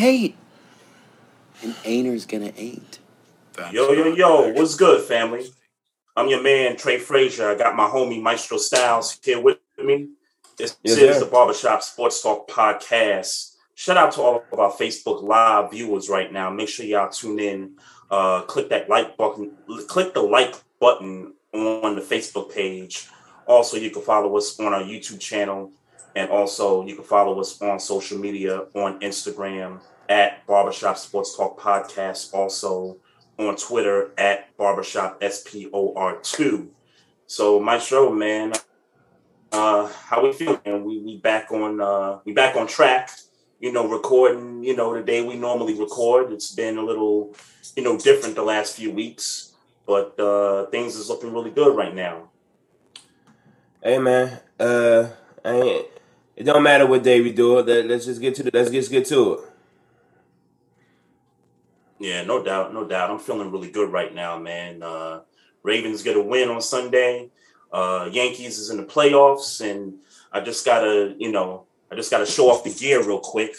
Hate. And ain'ters gonna ain't. Yo, yo, yo, what's good, family? I'm your man, Trey Frazier. I got my homie Maestro Styles here with me. This Yes, is sir. the Barbershop Sports Talk Podcast. Shout out to all of our Facebook Live viewers right now. Make sure y'all tune in. Uh, click that like button. Click the like button on the Facebook page. Also, you can follow us on our YouTube channel. And also, you can follow us on social media on Instagram at Barbershop Sports Talk Podcast. Also, on Twitter at Barbershop SPOR2. So my show, man. Uh how we feeling? We we back on uh we back on track, you know, recording, you know, the day we normally record. It's been a little, you know, different the last few weeks, but uh things is looking really good right now. Hey man, uh, I ain't, it don't matter what day we do it. Let, let's just get to the, let's just get to it. Yeah, no doubt, no doubt. I'm feeling really good right now, man. Uh Ravens get a win on Sunday. Uh Yankees is in the playoffs and I just gotta, you know, I just gotta show off the gear real quick.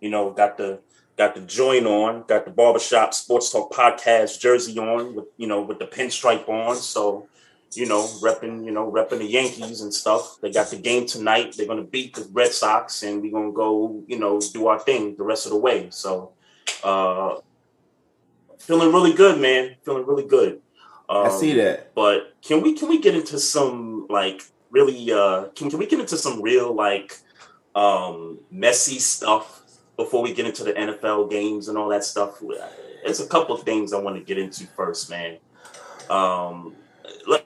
You know, got the got the joint on, got the barbershop sports talk podcast jersey on with you know with the pinstripe on. So, you know, repping, you know, repping the Yankees and stuff. They got the game tonight. They're gonna beat the Red Sox and we're gonna go, you know, do our thing the rest of the way. So uh feeling really good, man. Feeling really good. Um, I see that. But can we can we get into some like really uh can, can we get into some real like um messy stuff before we get into the NFL games and all that stuff? There's a couple of things I want to get into first, man. Um let,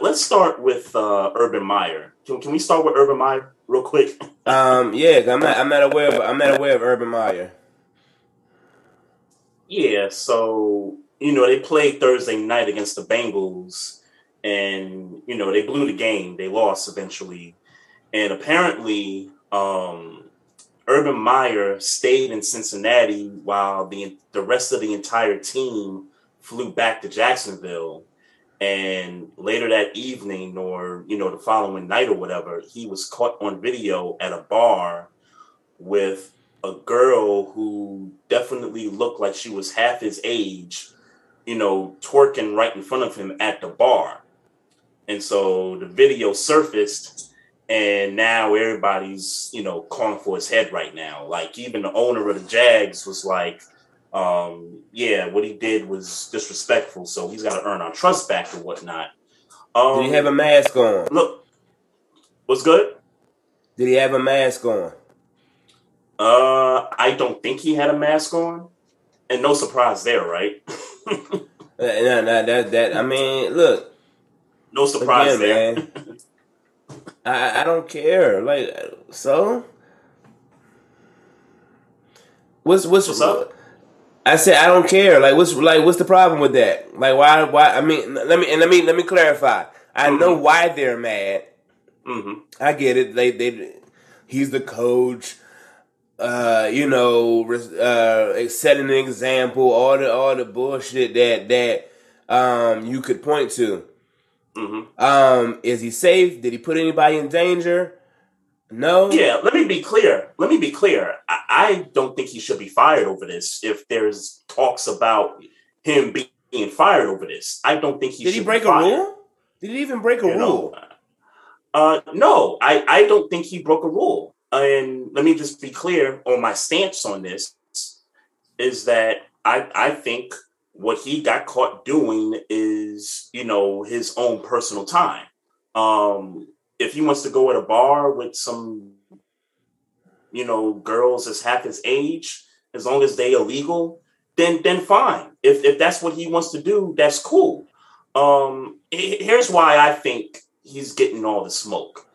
let's start with uh Urban Meyer. Can, can we start with Urban Meyer real quick? Um, yeah, I'm not, I'm not aware of, I'm not aware of Urban Meyer. Yeah, so you know they played Thursday night against the Bengals, and you know they blew the game. They lost eventually, and apparently, um, Urban Meyer stayed in Cincinnati while the the rest of the entire team flew back to Jacksonville. And later that evening, or you know, the following night or whatever, he was caught on video at a bar with a girl who definitely looked like she was half his age, you know, twerking right in front of him at the bar. And so the video surfaced, and now everybody's, you know, calling for his head right now. Like even the owner of the Jags was like, um, yeah, what he did was disrespectful, so he's got to earn our trust back or whatnot. Um, Did he have a mask on? look? What's good? Did he have a mask on? Uh, I don't think he had a mask on, and no surprise there, right? No, no, that that I mean, look, no surprise Again, there. man. I I don't care. Like so, what's what's What's up? I said I don't care. Like what's like what's the problem with that? Like why why I mean let me and let me let me clarify. I know why they're mad. hmm I get it. They they he's the coach. Uh, you know, uh, setting an example. All the all the bullshit that that um you could point to. hmm Um, is he safe? Did he put anybody in danger? No. Yeah, let me be clear. Let me be clear. I, I don't think he should be fired over this. If there's talks about him being fired over this, I don't think he Did he break a rule? Did he even break a You know, rule? Uh, no, I, I don't think he broke a rule. And let me just be clear on my stance on this is that I, I think what he got caught doing is, you know, his own personal time. Um, if he wants to go at a bar with some, you know, girls as half his age, as long as they illegal, then then fine. If if that's what he wants to do, that's cool. Um, here's why I think he's getting all the smoke.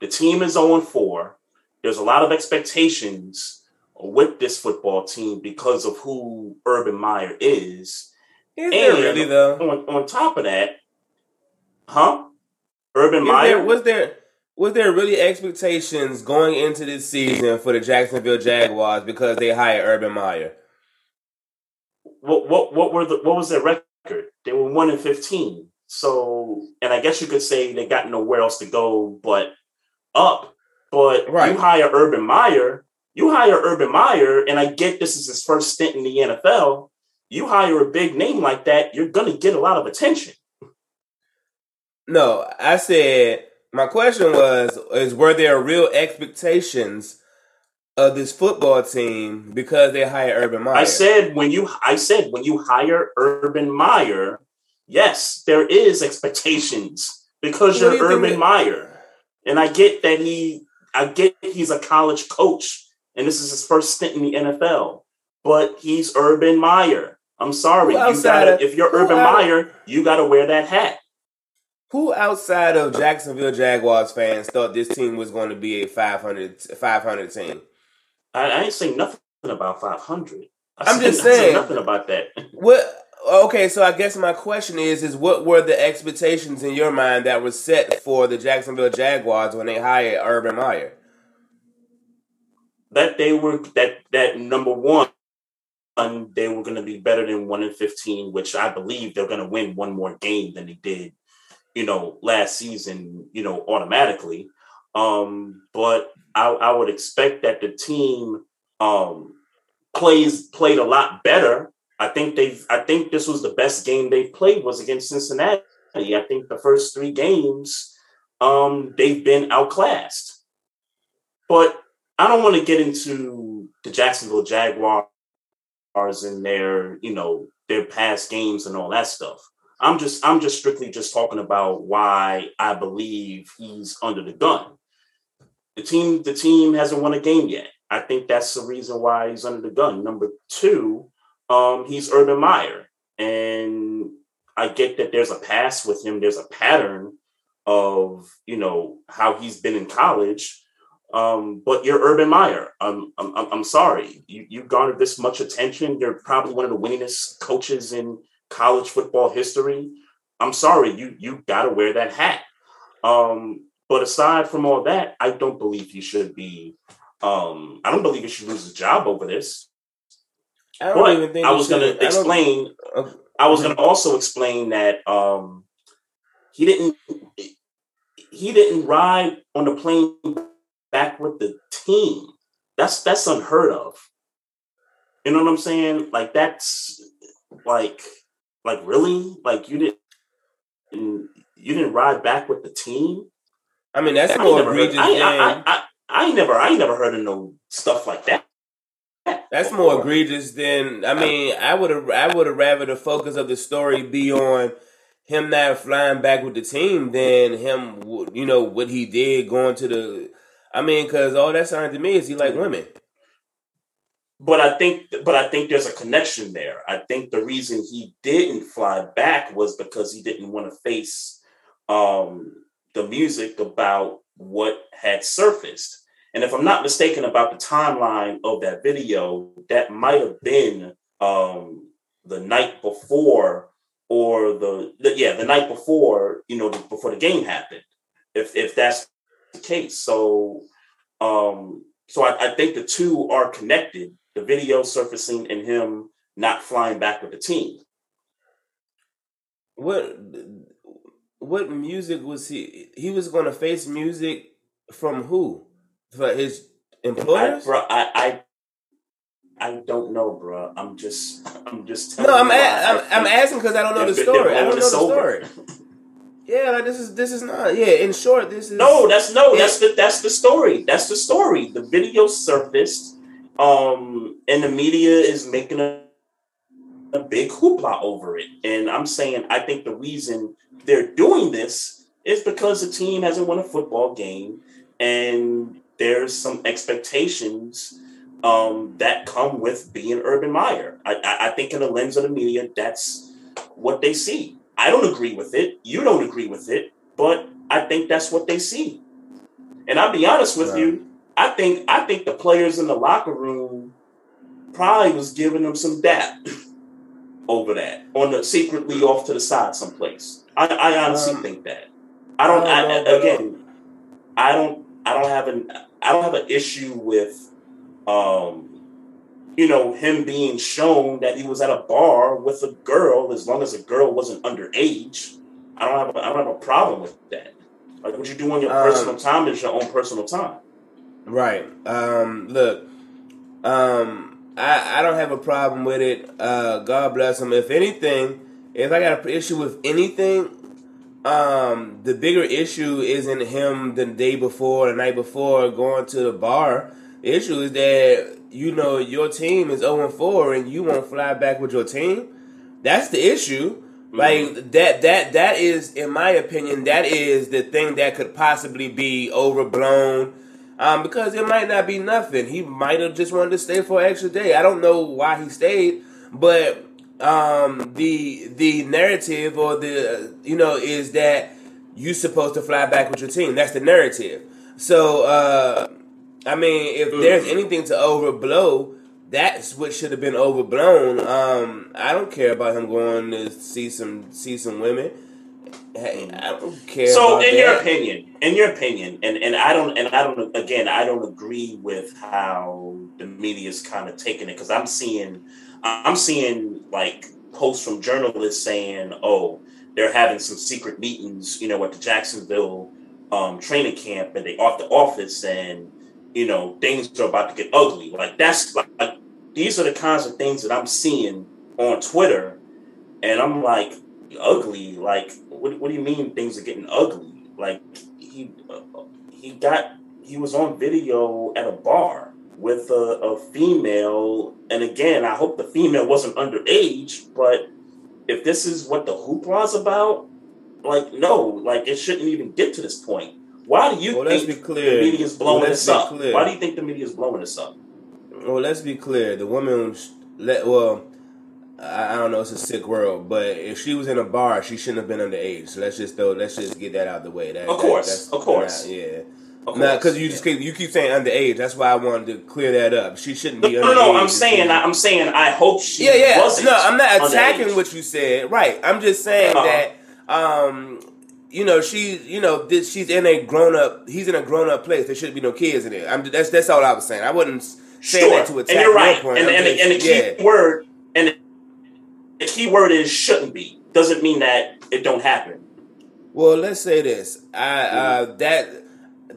The team is 0 4. There's a lot of expectations with this football team because of who Urban Meyer is. Is there really though? On, on top of that, huh? Urban Is Meyer there, was there was there really expectations going into this season for the Jacksonville Jaguars because they hired Urban Meyer? what what what were the what was their record? They were one and fifteen. So, and I guess you could say they got nowhere else to go but up. But Right. you hire Urban Meyer, you hire Urban Meyer, and I get this is his first stint in the NFL. You hire a big name like that, you're gonna get a lot of attention. No, I said my question was is were there real expectations of this football team because they hired Urban Meyer? I said when you I said when you hire Urban Meyer, yes, there is expectations because What you're you Urban Meyer. And I get that he I get he's a college coach and this is his first stint in the NFL. But he's Urban Meyer. I'm sorry. You gotta of- if you're Urban Meyer, you gotta wear that hat. Who outside of Jacksonville Jaguars fans thought this team was going to be a 500, 500 team? I, I ain't saying nothing about 500. I I'm said- just saying. nothing about that. What? Okay, so I guess my question is: is what were the expectations in your mind that were set for the Jacksonville Jaguars when they hired Urban Meyer? that they were that that number one they were going to be better than 1 in 15 which i believe they're going to win one more game than they did you know last season you know automatically. Um but i, I would expect that the team um plays played a lot better. I think they've i think this was the best game they played was against cincinnati. I think the first three games um they've been outclassed. But I don't want to get into the Jacksonville Jaguars and their, you know, their past games and all that stuff. I'm just I'm just strictly just talking about why I believe he's under the gun. The team the team hasn't won a game yet. I think that's the reason why he's under the gun. Number two, um, he's Urban Meyer, and I get that there's a past with him. There's a pattern of you know how he's been in college um, but you're Urban Meyer. I'm, I'm, I'm sorry. You, you've garnered this much attention. You're probably one of the winningest coaches in college football history. I'm sorry. You, you got to wear that hat. Um, but aside from all that, I don't believe he should be. Um, I don't believe he should lose his job over this. I don't But even think I was going to explain. uh, I was going to also explain that um, he didn't. He didn't ride on the plane back with the team. That's that's unheard of. You know what I'm saying? Like that's like like really like you didn't you didn't ride back with the team. I mean, that's I more egregious I, I, than I, I, I ain't never I ain't never heard of no stuff like that. that's more egregious than. I mean, I would have I would have rather the focus of the story be on him not flying back with the team than him, you know, what he did going to the. I mean, because all that sounded to me is he like women. But I think, but I think there's a connection there. I think the reason he didn't fly back was because he didn't want to face um, the music about what had surfaced. And if I'm not mistaken about the timeline of that video, that might have been um, the night before, or the, the yeah, the night before, you know, before the game happened. If if that's the case, so um, so I, I think the two are connected the video surfacing and him not flying back with the team. What what music was he? He was going to face music from who? For his I, employers? bro, I, I I don't know, bro. I'm just, I'm just. No, I'm a- I I'm, I'm asking because I don't know the story. I don't know the story. Yeah, like this is this is not. Yeah, in short, this is No, that's no, Yeah. that's the that's the story. That's the story. The video surfaced, um, and the media is making a, a big hoopla over it. And I'm saying I think the reason they're doing this is because the team hasn't won a football game, and there's some expectations um, that come with being Urban Meyer. I, I, think in the lens of the media, that's what they see. I don't agree with it. You don't agree with it, but I think that's what they see. And I'll be honest with Right. you, I think I think the players in the locker room probably was giving them some dap over that on the secretly off to the side someplace. I, I honestly Um, think that. I don't. I I, don't uh, again, I don't. I don't have an. I don't have an issue with, um, you know, him being shown that he was at a bar with a girl as long as the girl wasn't underage. I don't have. A, I don't have a problem with that. Like what you do on your Um, personal time is your own personal time. Right. Um, look, um, I, I don't have a problem with it. Uh, God bless him. If anything, if I got an issue with anything, um, the bigger issue isn't him the day before, the night before, going to the bar. The issue is that you know your team is 0 4 and you won't fly back with your team. That's the issue. Like that that that is in my opinion that is the thing that could possibly be overblown um, because it might not be nothing. He might have just wanted to stay for an extra day. I don't know why he stayed, but um, the the narrative or the you know is that you're supposed to fly back with your team. That's the narrative. So uh, I mean, if there's anything to overblow, that's what should have been overblown. Um, I don't care about him going to see some see some women. Hey, I don't care. So, in your opinion, in your opinion, and, and I don't, and I don't, again, I don't agree with how the media's kind of taking it because I'm seeing, I'm seeing like posts from journalists saying, "Oh, they're having some secret meetings, you know, at the Jacksonville um, training camp, and they off the office, and you know, things are about to get ugly." Like that's like, like these are the kinds of things that I'm seeing on Twitter, and I'm like, ugly. Like, what, what do you mean things are getting ugly? Like, he uh, he got he was on video at a bar with a, a female, and again, I hope the female wasn't underage. But if this is what the hoopla's about, like, no, like it shouldn't even get to this point. Why do you Well, think the media is blowing Well, up? clear. Why do you think the media is blowing this up? Well, let's be clear. The woman, let well, I, I don't know. It's a sick world, but if she was in a bar, she shouldn't have been underage. So let's just throw, let's just get that out of the way. That, Of course, that's of course. not- yeah. Now, because you just keep, you keep saying underage. That's why I wanted to clear that up. She shouldn't be no, underage. no, I'm saying, I'm saying, I hope she yeah, yeah. wasn't. No, I'm not attacking underage. what you said. Right. I'm just saying Uh-huh. that, um, you know, she, you know, this, she's in a grown up. He's in a grown up place. There shouldn't be no kids in it. I'm, that's that's all I was saying. I wasn't saying that to attack and you're right. point. And, and, just- and the key yeah. word the key word is shouldn't be. Doesn't mean that it don't happen. Well, let's say this. I uh, that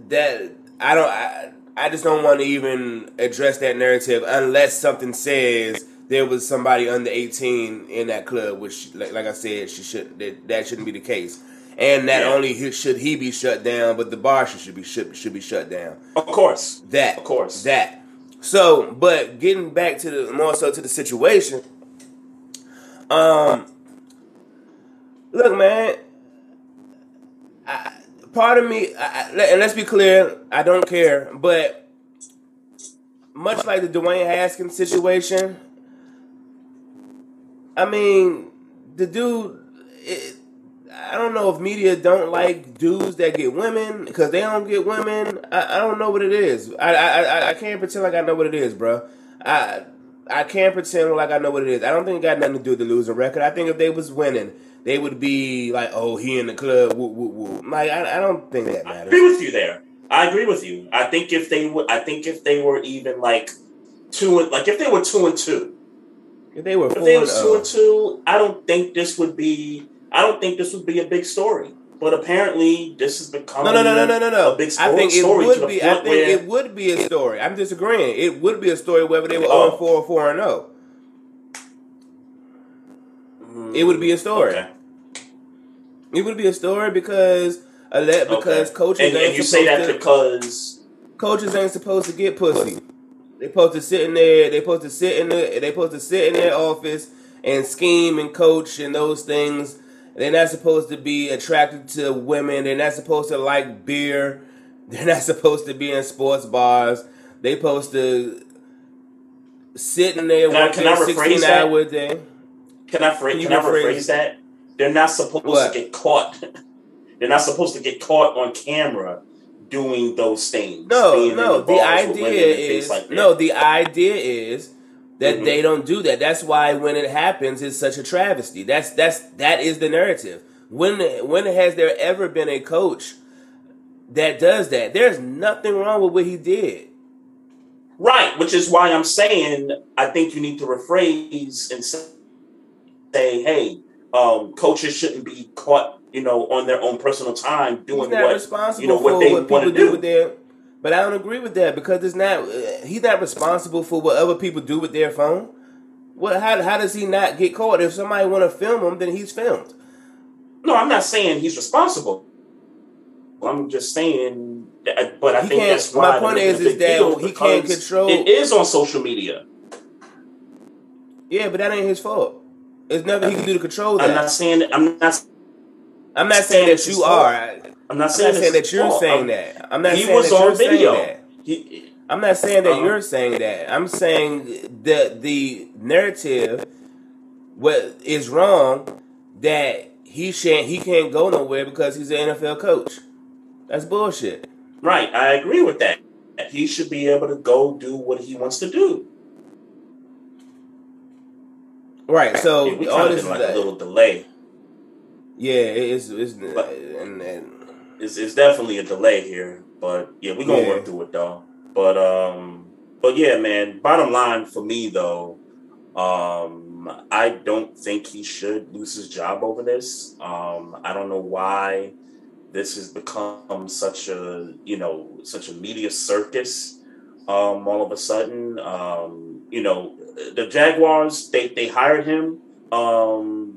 that I don't. I, I just don't want to even address that narrative unless something says there was somebody under eighteen in that club, which, like, like I said, she should that, that shouldn't be the case. And not Yeah. only he- should he be shut down, but the bar should, should be should, should be shut down. Of course. That, Of course. that. So, but getting back to the more so to the situation. Um, look, man. I, part of me, I, and let's be clear, I don't care, but much like the Dwayne Haskins situation, I mean, the dude. It, I don't know if media don't like dudes that get women because they don't get women. I, I don't know what it is. I, I I I can't pretend like I know what it is, bro. I I can't pretend like I know what it is. I don't think it got nothing to do with the losing record. I think if they was winning, they would be like, "Oh, he in the club." Woo, woo, woo. Like I, I don't think that I matters. agree with you there. I agree with you. I think if they would I think if they were even like two and like if they were two and two. If they were If they was two oh, and two, I don't think this would be I don't think this would be a big story. But apparently this has become No, no, no, no, no, no, no. a big I think it story would be. I think it would be a story. I'm disagreeing. It would be a story whether they were Oh. 0 4 or 4 and 0. It would be a story. Mm, okay. It would be a story because because okay. coaches and, ain't and you say that to, because coaches ain't supposed to get pussy. They supposed to sit in there. They supposed to sit in the. They supposed to sit in their office and scheme and coach and those things. They're not supposed to be attracted to women. They're not supposed to like beer. They're not supposed to be in sports bars. They're supposed to sit in there Can I- can I rephrase sixteen that? day. can I, phra- Can you can I rephrase- rephrase that? They're not supposed What? to get caught. They're not supposed to get caught on camera doing those things. No, no. The idea women and things is like no. The idea is that Mhm. they don't do that. That's why when it happens, it's such a travesty. That's that's that is the narrative. When when has there ever been a coach that does that? There's nothing wrong with what he did. Right, which is why I'm saying I think you need to rephrase and say, hey, um, coaches shouldn't be caught, you know, on their own personal time doing what you know what they want people to do do. with their. But I don't agree with that because it's not. He's not responsible for what other people do with their phone. What? How, how does he not get caught? If somebody want to film him, then he's filmed. No, I'm not saying he's responsible. I'm just saying, that, but I He think that's why my point is- is that he can't control- It is on social media. Yeah, but that ain't his fault. There's nothing he can do to control that. I'm not saying I'm not. I'm not saying saying that you are. I'm I'm not not saying, saying that you're fault. saying I'm- that. I'm not he saying was that on you're saying that. He, I'm not saying that Uh-huh. you're saying that. I'm saying the the narrative what is wrong that he shan't he can't go nowhere because he's an NFL coach. That's bullshit. right, I agree with that. He should be able to go do what he wants to do. Right. So all this is like a little delay. Yeah, it's it's But- and, and It's, it's definitely a delay here, but yeah, we're gonna Yeah. work through it though. But um, but yeah, man. Bottom line for me though, um, I don't think he should lose his job over this. Um, I don't know why this has become such a you know such a media circus. Um, all of a sudden, um, you know, the Jaguars they they hired him. Um,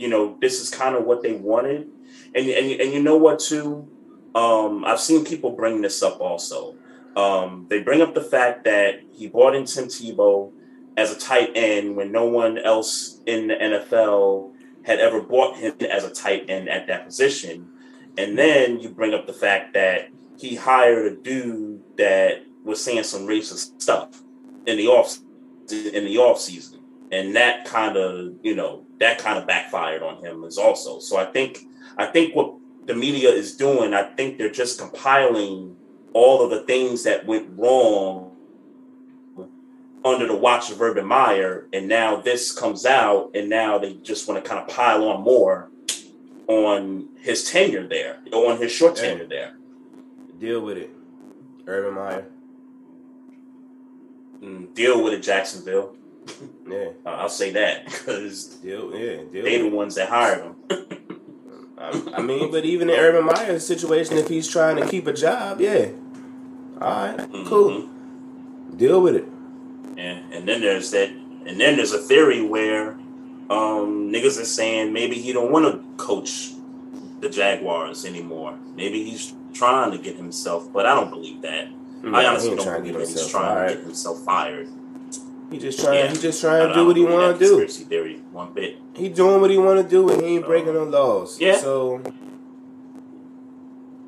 you know, this is kind of what they wanted and and and you know what too? Um, I've seen people bring this up also. Um, they bring up the fact that he brought in Tim Tebow as a tight end when no one else in the NFL had ever bought him as a tight end at that position. And then you bring up the fact that he hired a dude that was saying some racist stuff in the off in the off season, and that kind of you know that kind of backfired on him as also. So I think I think what the media is doing, I think they're just compiling all of the things that went wrong under the watch of Urban Meyer, and now this comes out, and now they just want to kind of pile on more on his tenure there, on his short Yeah. tenure there. deal with it. Urban Meyer. Mm, deal with it, Jacksonville. Yeah. I'll say that because Deal yeah, deal they the ones that hired him. I, I mean, but even in Urban Meyer's situation, if he's trying to keep a job, yeah. All right, cool. Deal with it. Yeah, and then there's that, and then there's a theory where um, niggas are saying maybe he don't want to coach the Jaguars anymore. Maybe he's trying to get himself, but I don't believe that. No, I honestly don't believe that he's trying to get himself fired. He just trying. Yeah. He just trying to don't what he want to do. Conspiracy theory, one bit. He doing what he want to do, and he ain't breaking no laws. Yeah. So.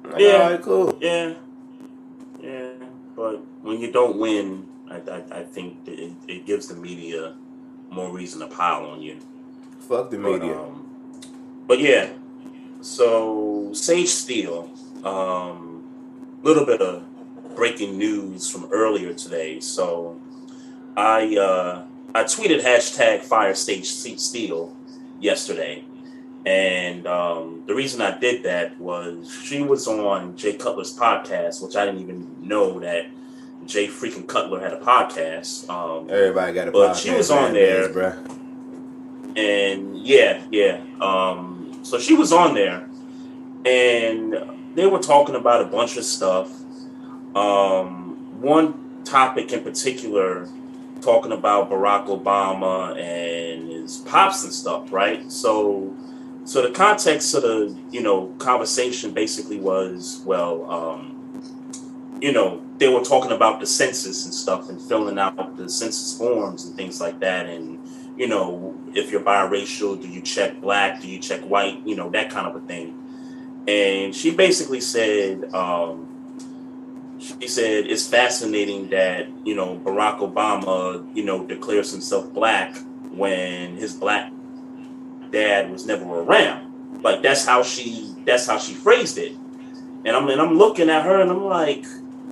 Like, Yeah. All right, cool. Yeah, yeah, but when you don't win, I, I, I think it, it gives the media more reason to pile on you. Fuck the But, media. um, but yeah, so Sage Steele, um, little bit of breaking news from earlier today. So I uh, I tweeted hashtag Fire Sage Steele yesterday, and um, the reason I did that was she was on Jay Cutler's podcast, which I didn't even know that Jay freaking Cutler had a podcast. Um, Everybody got a but podcast. she was on there. bro. and yeah, yeah. Um, so she was on there, and they were talking about a bunch of stuff. Um, one topic in particular, talking about Barack Obama and his pops and stuff, right? So, so the context of the you know conversation basically was, well, um, you know, they were talking about the census and stuff and filling out the census forms and things like that, and you know, if you're biracial, do you check black? Do you check white? You know, that kind of a thing. And she basically said, um, she said it's fascinating that you know Barack Obama, you know, declares himself black when his black dad was never around. Like that's how she that's how she phrased it. And I'm and I'm looking at her and I'm like,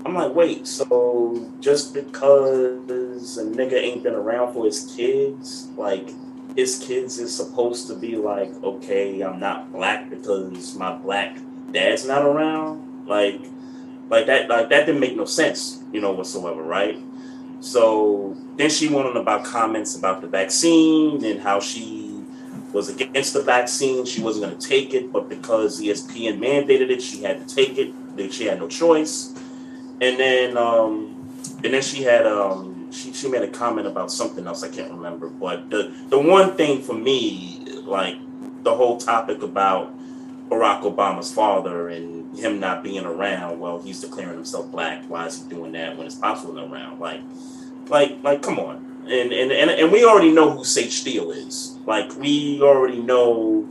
I'm like, wait, so just because a nigga ain't been around for his kids, like his kids is supposed to be like, okay, I'm not black because my black dad's not around? Like like that like that didn't make no sense, you know, whatsoever, right? So then she went on about comments about the vaccine and how she was against the vaccine. She wasn't going to take it, but because ESPN mandated it, she had to take it. She had no choice and then um, and then she had um, she she made a comment about something else I can't remember. But the the one thing for me, like the whole topic about Barack Obama's father and him not being around. Well, he's declaring himself black. Why is he doing that when his pops wasn't around? Like, like, like, come on. And and and, and we already know who Sage Steele is. Like, we already know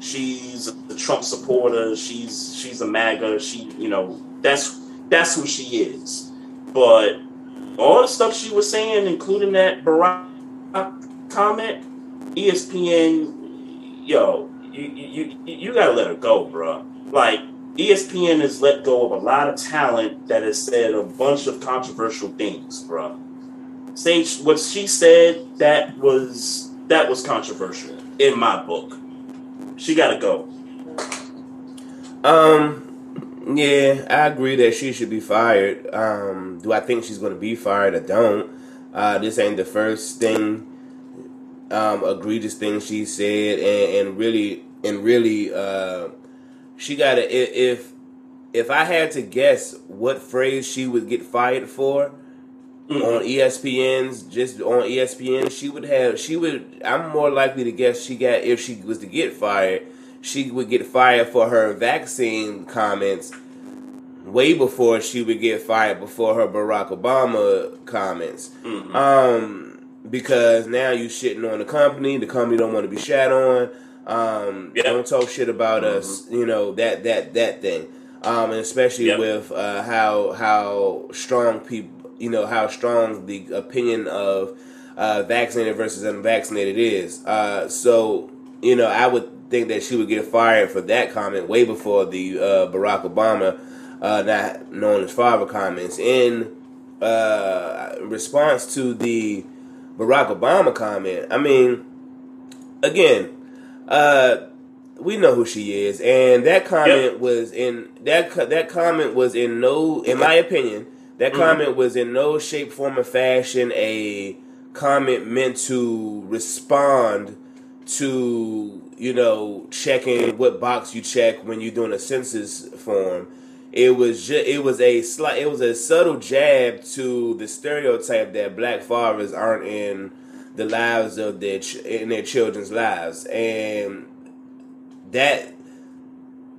she's a Trump supporter. She's she's a MAGA. She, you know, that's that's who she is. But all the stuff she was saying, including that Barack comment, ESPN, yo, you you you gotta let her go, bro. Like ESPN has let go of a lot of talent that has said a bunch of controversial things, bro. What she said that was that was controversial in my book. She gotta go. Um, yeah, I agree that she should be fired. Um, do I think she's to be fired? I don't. Uh, this ain't the first thing, um, egregious thing she said, and, and really, and really, uh, she got to. If if I had to guess what phrase she would get fired for mm-hmm. on ESPN's, just on ESPN, she would have. She would. I'm more likely to guess she got if she was to get fired she would get fired for her vaccine comments way before she would get fired before her Barack Obama comments. Mm-hmm. Um, because now you shitting on the company, the company don't want to be shat on. Um, yep. don't talk shit about mm-hmm. us, you know that that that thing. Um, and especially yep. with uh, how how strong people, you know, how strong the opinion of uh, vaccinated versus unvaccinated is. Uh, so you know, I would think that she would get fired for that comment way before the uh, Barack Obama uh, not knowing his father comments. In uh, response to the Barack Obama comment, I mean, again, uh, we know who she is, and that comment yep. was in that that comment was in no, in my opinion, that mm-hmm. comment was in no shape, form, or fashion a comment meant to respond to you know, checking what box you check when you're doing a census form. It was just, it was a slight it was a subtle jab to the stereotype that black fathers aren't in the lives of their ch- in their children's lives, and that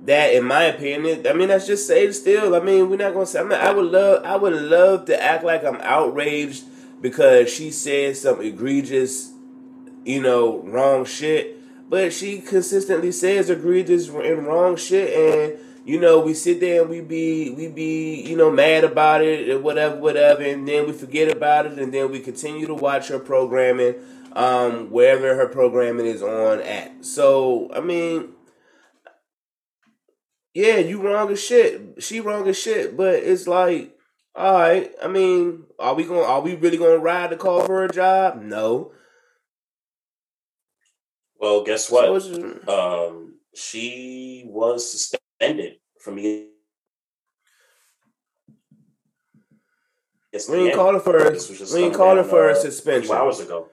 that in my opinion, I mean that's just say still. I mean we're not gonna say. I, mean, I would love I would love to act like I'm outraged because she said some egregious, you know, wrong shit but she consistently says egregious and wrong shit, and you know we sit there and we be we be you know mad about it or whatever whatever, and then we forget about it, and then we continue to watch her programming um, wherever her programming is on at. So I mean. Yeah, you wrong as shit. She wrong as shit, but it's like, all right. I mean, are we going? Are we really going to ride the call for a job? No. Well, guess what? So um, she was suspended from ESPN. We ain't calling for a, we ain't calling for a uh, suspension. hours ago.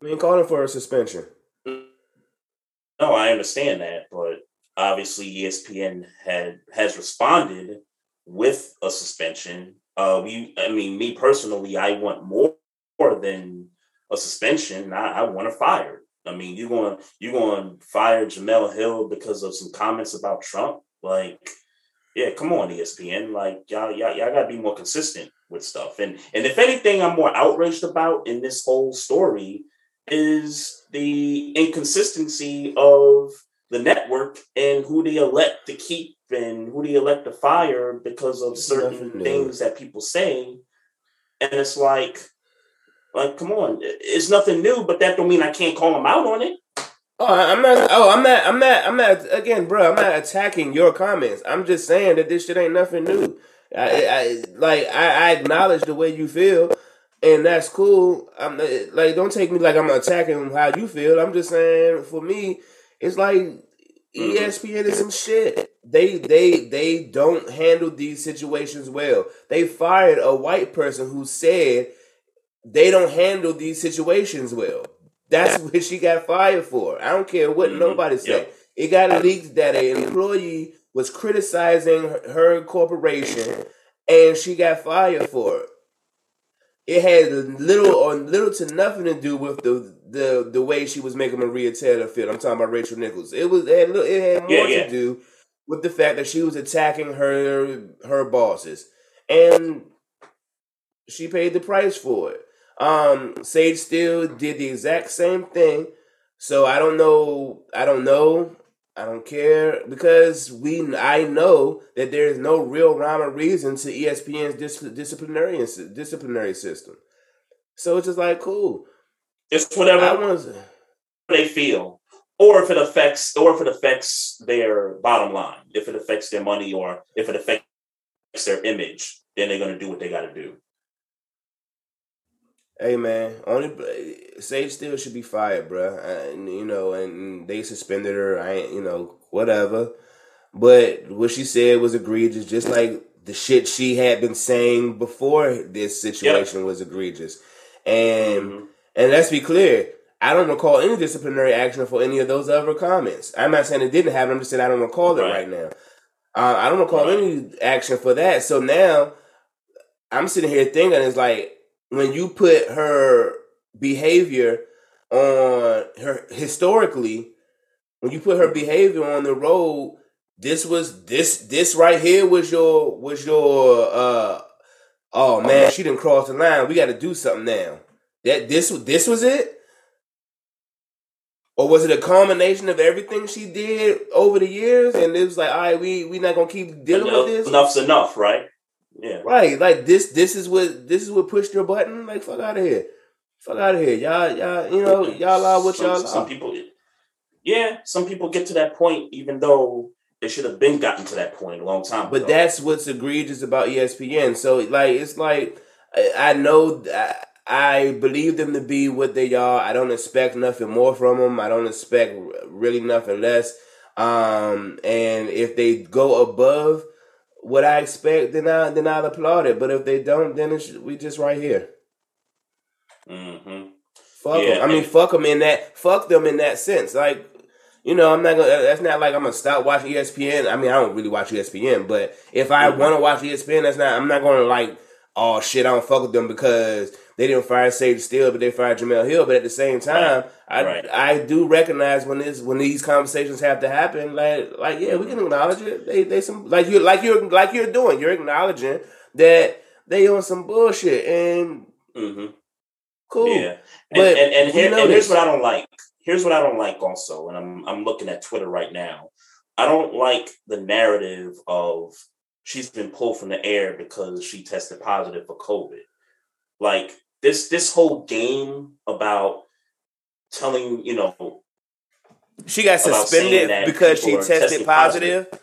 We ain't calling for a suspension. No, I understand that, but obviously ESPN had has responded with a suspension. Uh, we, I mean, me personally, I want more, more than a suspension. I, I want to fire. I mean, you going you going to fire Jemele Hill because of some comments about Trump? Like, yeah, come on, ESPN. Like, y'all, y'all, y'all got to be more consistent with stuff. And and if anything, I'm more outraged about in this whole story is the inconsistency of the network and who they elect to keep and who they elect to fire because of certain things that people say. And it's like, like, come on, it's nothing new, but that don't mean I can't call them out on it. Oh, I'm not. Oh, I'm not. I'm not. I'm not. Again, bro, I'm not attacking your comments. I'm just saying that this shit ain't nothing new. I, I like. I, I acknowledge the way you feel, and that's cool. I'm like, don't take me like I'm attacking how you feel. I'm just saying, for me, it's like mm-hmm. ESPN is some shit. They they they don't handle these situations well. They fired a white person who said they don't handle these situations well. That's what she got fired for. I don't care what mm-hmm. nobody said. Yep. It got leaked that an employee was criticizing her corporation and she got fired for it. It had little or little to nothing to do with the the the way she was making Maria Taylor feel. I'm talking about Rachel Nichols. It was it had, it had more yeah, yeah. to do with the fact that she was attacking her her bosses, and she paid the price for it. Um, Sage Steele did the exact same thing. So I don't know. I don't know. I don't care because we. I know that there is no real rhyme or reason to ESPN's dis- disciplinary disciplinary system. So it's just like cool. It's whatever they feel, or if it affects, or if it affects their bottom line, if it affects their money, or if it affects their image, then they're going to do what they got to do. Hey man, only Sage still should be fired, bro. And you know, and they suspended her. I ain't, you know, whatever. But what she said was egregious, just like the shit she had been saying before this situation yep. was egregious. And mm-hmm. and let's be clear, I don't recall any disciplinary action for any of those other comments. I'm not saying it didn't happen. I'm just saying I don't recall it right, right now. Uh, I don't recall right. any action for that. So now I'm sitting here thinking, it's like when you put her behavior on her historically, when you put her behavior on the road, this was this this right here was your was your uh oh man, she didn't cross the line. We got to do something now. That this this was it. Or was it a combination of everything she did over the years, and it was like, all right, we we not gonna keep dealing enough, with this. Enough's enough, right? Yeah. Right. Like this this is what this is what pushed your button. Like fuck out of here. Fuck out of here. Y'all y'all you know, y'all are what some, y'all some are. people Yeah, some people get to that point even though they should have been gotten to that point a long time But that's what's egregious about ESPN. So like it's like I, know I, I believe them to be what they are. I don't expect nothing more from them. I don't expect really nothing less. Um, and if they go above what I expect, then I then I'll applaud it. But if they don't, then it's, we just right here. Mm-hmm. Fuck yeah, them. I mean, fuck them in that. Fuck them in that sense. Like, you know, I'm not gonna. That's not like I'm gonna stop watching ESPN. I mean, I don't really watch ESPN, but if I mm-hmm. want to watch ESPN, that's not. I'm not gonna like. Oh shit! I don't fuck with them because they didn't fire Sage Steele, but they fired Jemele Hill. But at the same time, right. I right. I do recognize when this when these conversations have to happen. Like like yeah, we can acknowledge it. They they some like you like you're like you're doing. You're acknowledging that they on some bullshit and mm-hmm. cool. Yeah, and but and, and, here, and here's what I don't like. Here's what I don't like also, and I'm I'm looking at Twitter right now. I don't like the narrative of she's been pulled from the air because she tested positive for COVID. Like this this whole game about telling you know she got suspended because she tested positive. positive.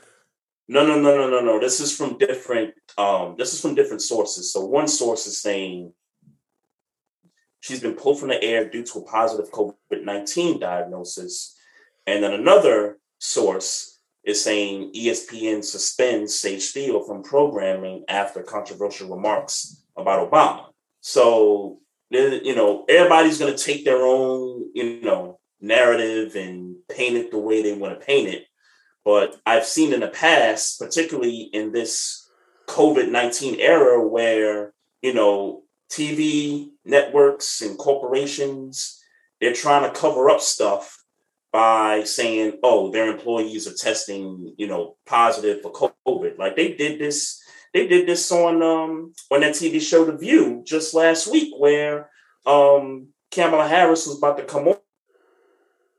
No, no, no, no, no, no. This is from different. Um, this is from different sources. So one source is saying she's been pulled from the air due to a positive COVID nineteen diagnosis, and then another source is saying ESPN suspends Sage Steele from programming after controversial remarks about Obama. So you know, everybody's going to take their own, you know, narrative and paint it the way they want to paint it. But I've seen in the past, particularly in this COVID 19 era, where, you know, TV networks and corporations, they're trying to cover up stuff by saying, oh, their employees are testing, you know, positive for COVID. Like they did this, they did this on um on that TV show The View just last week, where um Kamala Harris was about to come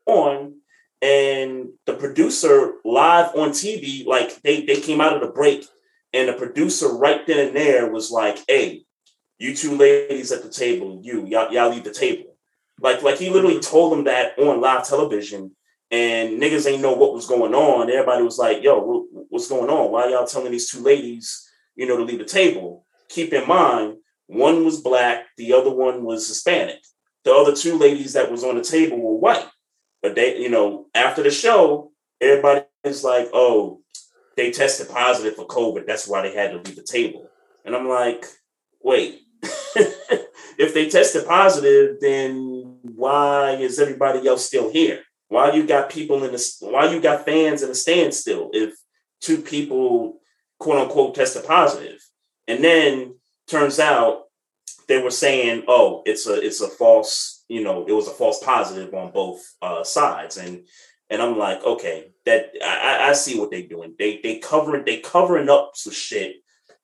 on, and the producer live on TV, like they they came out of the break, and the producer right then and there was like, hey, you two ladies at the table, you, y'all, y'all leave the table. Like, like he literally told them that on live television, and niggas ain't know what was going on. Everybody was like, "Yo, what's going on? Why y'all telling these two ladies, you know, to leave the table?" Keep in mind, one was black, the other one was Hispanic. The other two ladies that was on the table were white. But they, you know, after the show, everybody's like, "Oh, they tested positive for COVID. That's why they had to leave the table." And I'm like, "Wait, if they tested positive, then why is everybody else still here? Why you got people in the why you got fans in the standstill if two people quote unquote tested positive? And then turns out they were saying, oh, it's a it's a false, you know, it was a false positive on both uh, sides. And and I'm like, okay, that I, I see what they're doing. They they covering they covering up some shit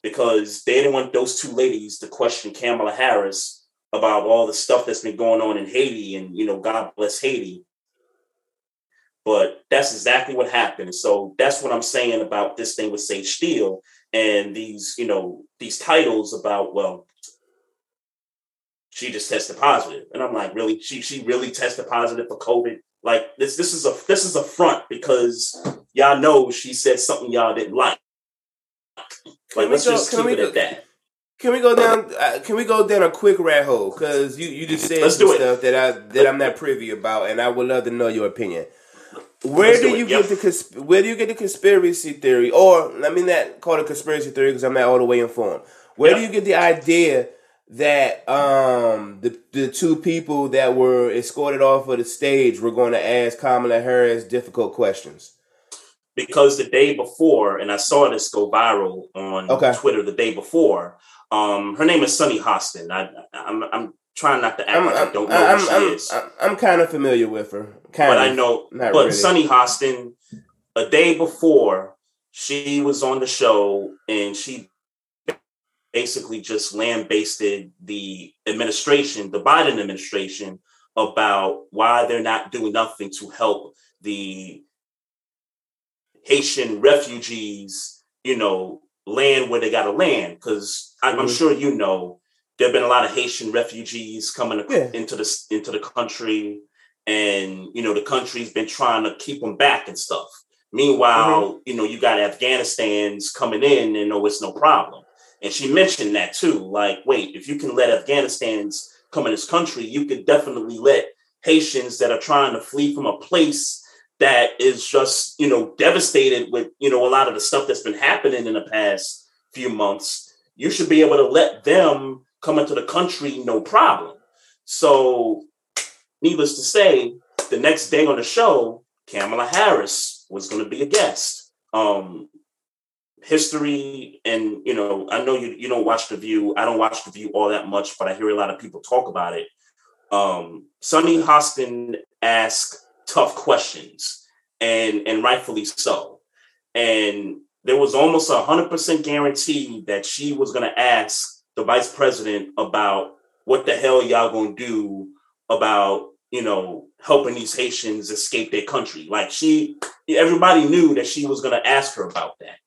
because they didn't want those two ladies to question Kamala Harris about all the stuff that's been going on in Haiti and you know God bless Haiti. But that's exactly what happened. So that's what I'm saying about this thing with Sage Steele and these, you know, these titles about, well, she just tested positive. And I'm like, really? She she really tested positive for COVID? Like this this is a this is a front because y'all know she said something y'all didn't like. Like, let's go, just keep it go, at that. Can we go down? Uh, can we go down a quick rat hole? Because you, you just said let's some stuff that I that I'm not privy about, and I would love to know your opinion. Where do, do you yep. get the where do you get the conspiracy theory, or let me not call it conspiracy theory because I'm not all the way informed. Where yep. do you get the idea that um the the two people that were escorted off of the stage were going to ask Kamala Harris difficult questions? because the day before, and I saw this go viral on okay. Twitter the day before. Um, her name is Sunny Hostin. I, I'm, I'm trying not to act I'm, like I'm, I don't know I'm, who she I'm, is. I'm, I'm kind of familiar with her, kind but of, I know. But really. Sunny Hostin, a day before, she was on the show and she basically just lambasted the administration, the Biden administration, about why they're not doing nothing to help the Haitian refugees, you know, land where they got to land. Because I'm, mm-hmm. sure you know there have been a lot of Haitian refugees coming yeah. into the into the country, and you know the country's been trying to keep them back and stuff. Meanwhile, mm-hmm. you know you got Afghanistan's coming in, and no, it's no problem. And she mentioned that too. Like, wait, if you can let Afghanistan's come in this country, you could definitely let Haitians that are trying to flee from a place that is just you know devastated with you know a lot of the stuff that's been happening in the past few months you should be able to let them come into the country no problem. So needless to say the next day on the show kamala harris was going to be a guest. Um history and you know i know you you don't watch the view. I don't watch the view all that much but i hear a lot of people talk about it. Um sunny hostin asked tough questions, and and rightfully so. And there was almost a hundred percent guarantee that she was going to ask the vice president about what the hell y'all to do about you know helping these Haitians escape their country. Like she, everybody knew that she was to ask her about that.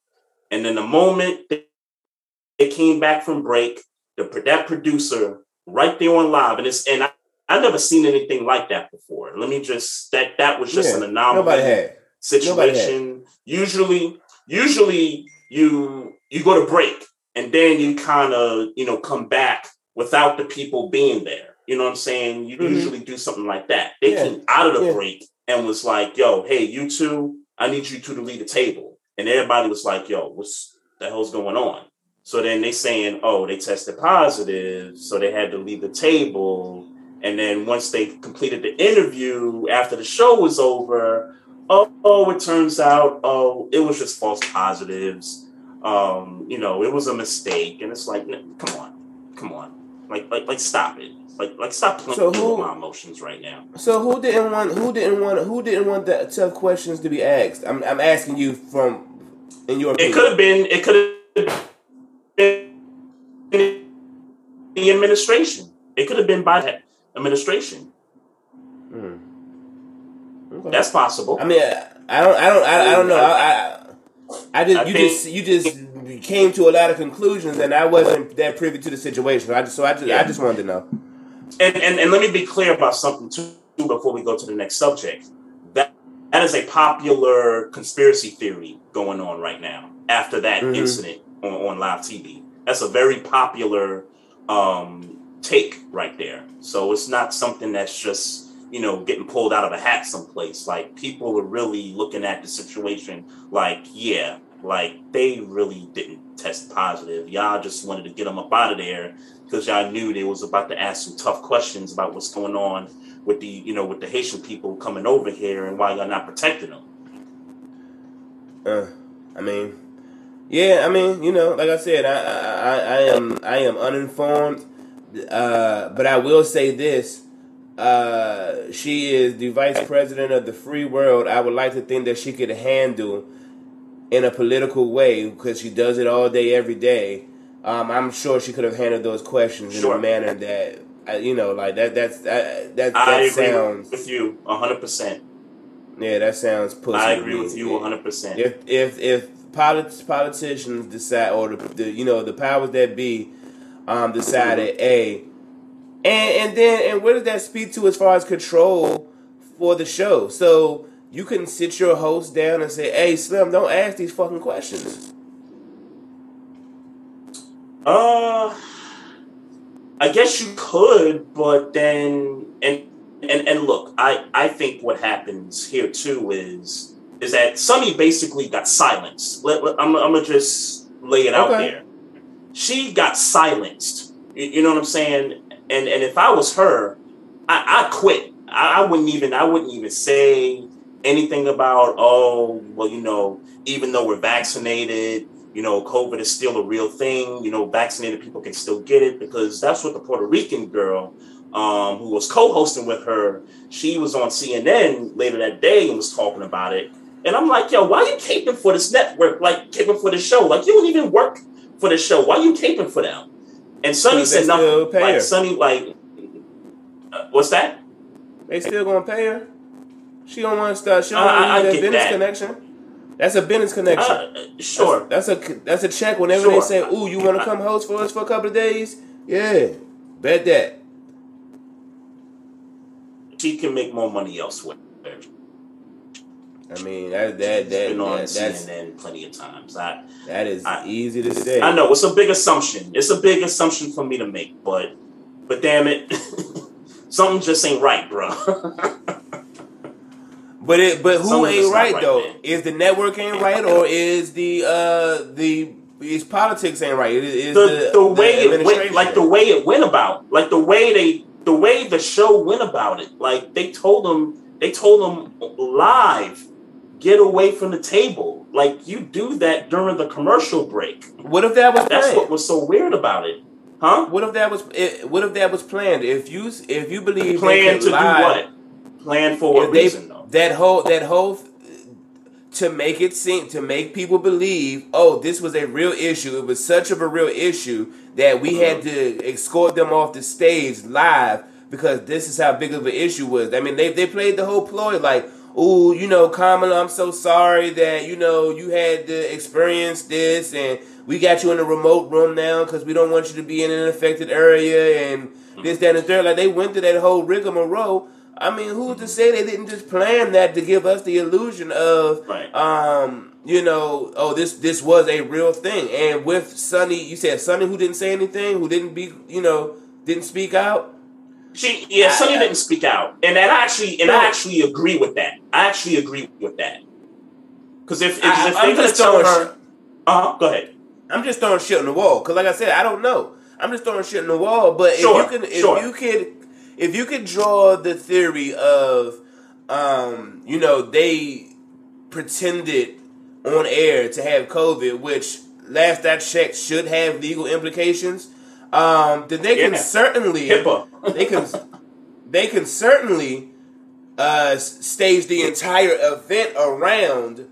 And then the moment they came back from break, the that producer right there on live, and it's and I, I've never seen anything like that before. Let me just that that was just yeah, an anomaly situation. Usually, usually you you go to break and then you kind of you know come back without the people being there. You know what I'm saying? You mm-hmm. usually do something like that. They yeah. came out of the yeah. break and was like, "Yo, hey, you two, I need you two to lead the table." And everybody was like, "Yo, what's the hell's going on?" So then they saying, "Oh, they tested positive, so they had to leave the table." And then once they completed the interview after the show was over, oh, oh, it turns out, oh, it was just false positives. Um, you know, it was a mistake, and it's like, come on, come on, like, like, like, stop it, like, like, stop playing So with my emotions right now. So who didn't want who didn't want who didn't want the tough questions to be asked? I'm I'm asking you from in your It could have been, it could have been the administration. It could have been by the administration. Hmm. Okay. That's possible. I mean, I don't, I don't, I, I don't know. I, I, I just, I you think- just, you just came to a lot of conclusions, and I wasn't that privy to the situation. I just, so I just, I just wanted to know. and, and and let me be clear about something too before we go to the next subject. That that is a popular conspiracy theory going on right now after that Mhm. incident on, on live TV. That's a very popular um, take right there. So it's not something that's just you know getting pulled out of a hat someplace. Like people are really looking at the situation like, yeah, like they really didn't test positive. Y'all just wanted to get them up out of there because y'all knew they was about to ask some tough questions about what's going on with the you know with the Haitian people coming over here and why y'all not protecting them. Uh, I mean, yeah, I mean, you know, like I said, I, I, I am, I am uninformed. Uh, but I will say this: uh, she is the vice president of the free world. I would like to think that she could handle in a political way because she does it all day, every day. Um, I'm sure she could have handled those questions in a manner that, uh, you know, like that. That's that. That, that sounds. with you hundred percent. Yeah, that sounds pussy. I agree with you Yeah. hundred percent. If if if polit- politicians decide, or the, the you know the powers that be, um, decided, a, and and then and what does that speak to as far as control for the show? So you can sit your host down and say, "Hey, Slim, don't ask these fucking questions." Uh, I guess you could, but then and and and look, I I think what happens here too is is that Sunny basically got silenced. Let, let- I'm I'm gonna just lay it out there. She got silenced. You, you know what I'm saying? And and if I was her, I I quit. I, I wouldn't even I wouldn't even say anything about oh well you know even though we're vaccinated you know, COVID is still a real thing. You know, vaccinated people can still get it because that's what the Puerto Rican girl um, who was co-hosting with her, she was on CNN later that day and was talking about it. And I'm like, yo, why are you caping for this network? Like caping for the show? Like you don't even work for the show. Why are you caping for them? And Sunny said nothing. Like Sunny, like, uh, what's that? They still gonna pay her. She don't want to start. She don't I- want to use that business that. connection. That's a business connection. Uh, sure. That's, that's a that's a check. Whenever Sure. they say, "Ooh, you want to come host for us for a couple of days?" Yeah, bet that. She can make more money elsewhere. I mean, that that that, been on that that's CNN plenty of times. I, that is I- easy to say. I know it's a big assumption. It's a big assumption for me to make, but but damn it, something just ain't right, bro. But it but who Something ain't right, right, though? man. Is the network ain't right, or is the uh the is politics ain't right? Is, is the, the way it went, like the way it went about, like the way they, the way the show went about it, like they told them, they told them live, get away from the table. Like you do that during the commercial break. What if that was That's planned? what was so weird about it, huh? What if that was what if that was planned? If you if you believe they Plan could to do what? Plan for they- reason though? that whole that whole to make it seem to make people believe, oh, this was a real issue. It was such of a real issue that we had Mm-hmm. to escort them off the stage live because this is how big of an issue was. I mean, they they played the whole ploy like. Oh, you know, Kamala, I'm so sorry that you know you had to experience this, and we got you in a remote room now because we don't want you to be in an affected area, and this, that, and the third. Like they went through that whole rigmarole. I mean, who's to say they didn't just plan that to give us the illusion of, Right. um, you know, oh, this this was a real thing. And with Sunny, you said Sunny, who didn't say anything, who didn't be, you know, didn't speak out. She, yeah, Sunny didn't speak out, and I actually, and. I actually agree with that. I actually agree with that. Because if, if, I- if I'm they're just tell throwing her, uh, go ahead. I'm just throwing shit on the wall because, like I said, I don't know. I'm just throwing shit on the wall. But Sure, if you can, if sure. you could, if you could draw the theory of, um, you know, they pretended on air to have COVID, which last I checked should have legal implications, um, then they can certainly HIPAA. They can they can certainly uh, stage the entire event around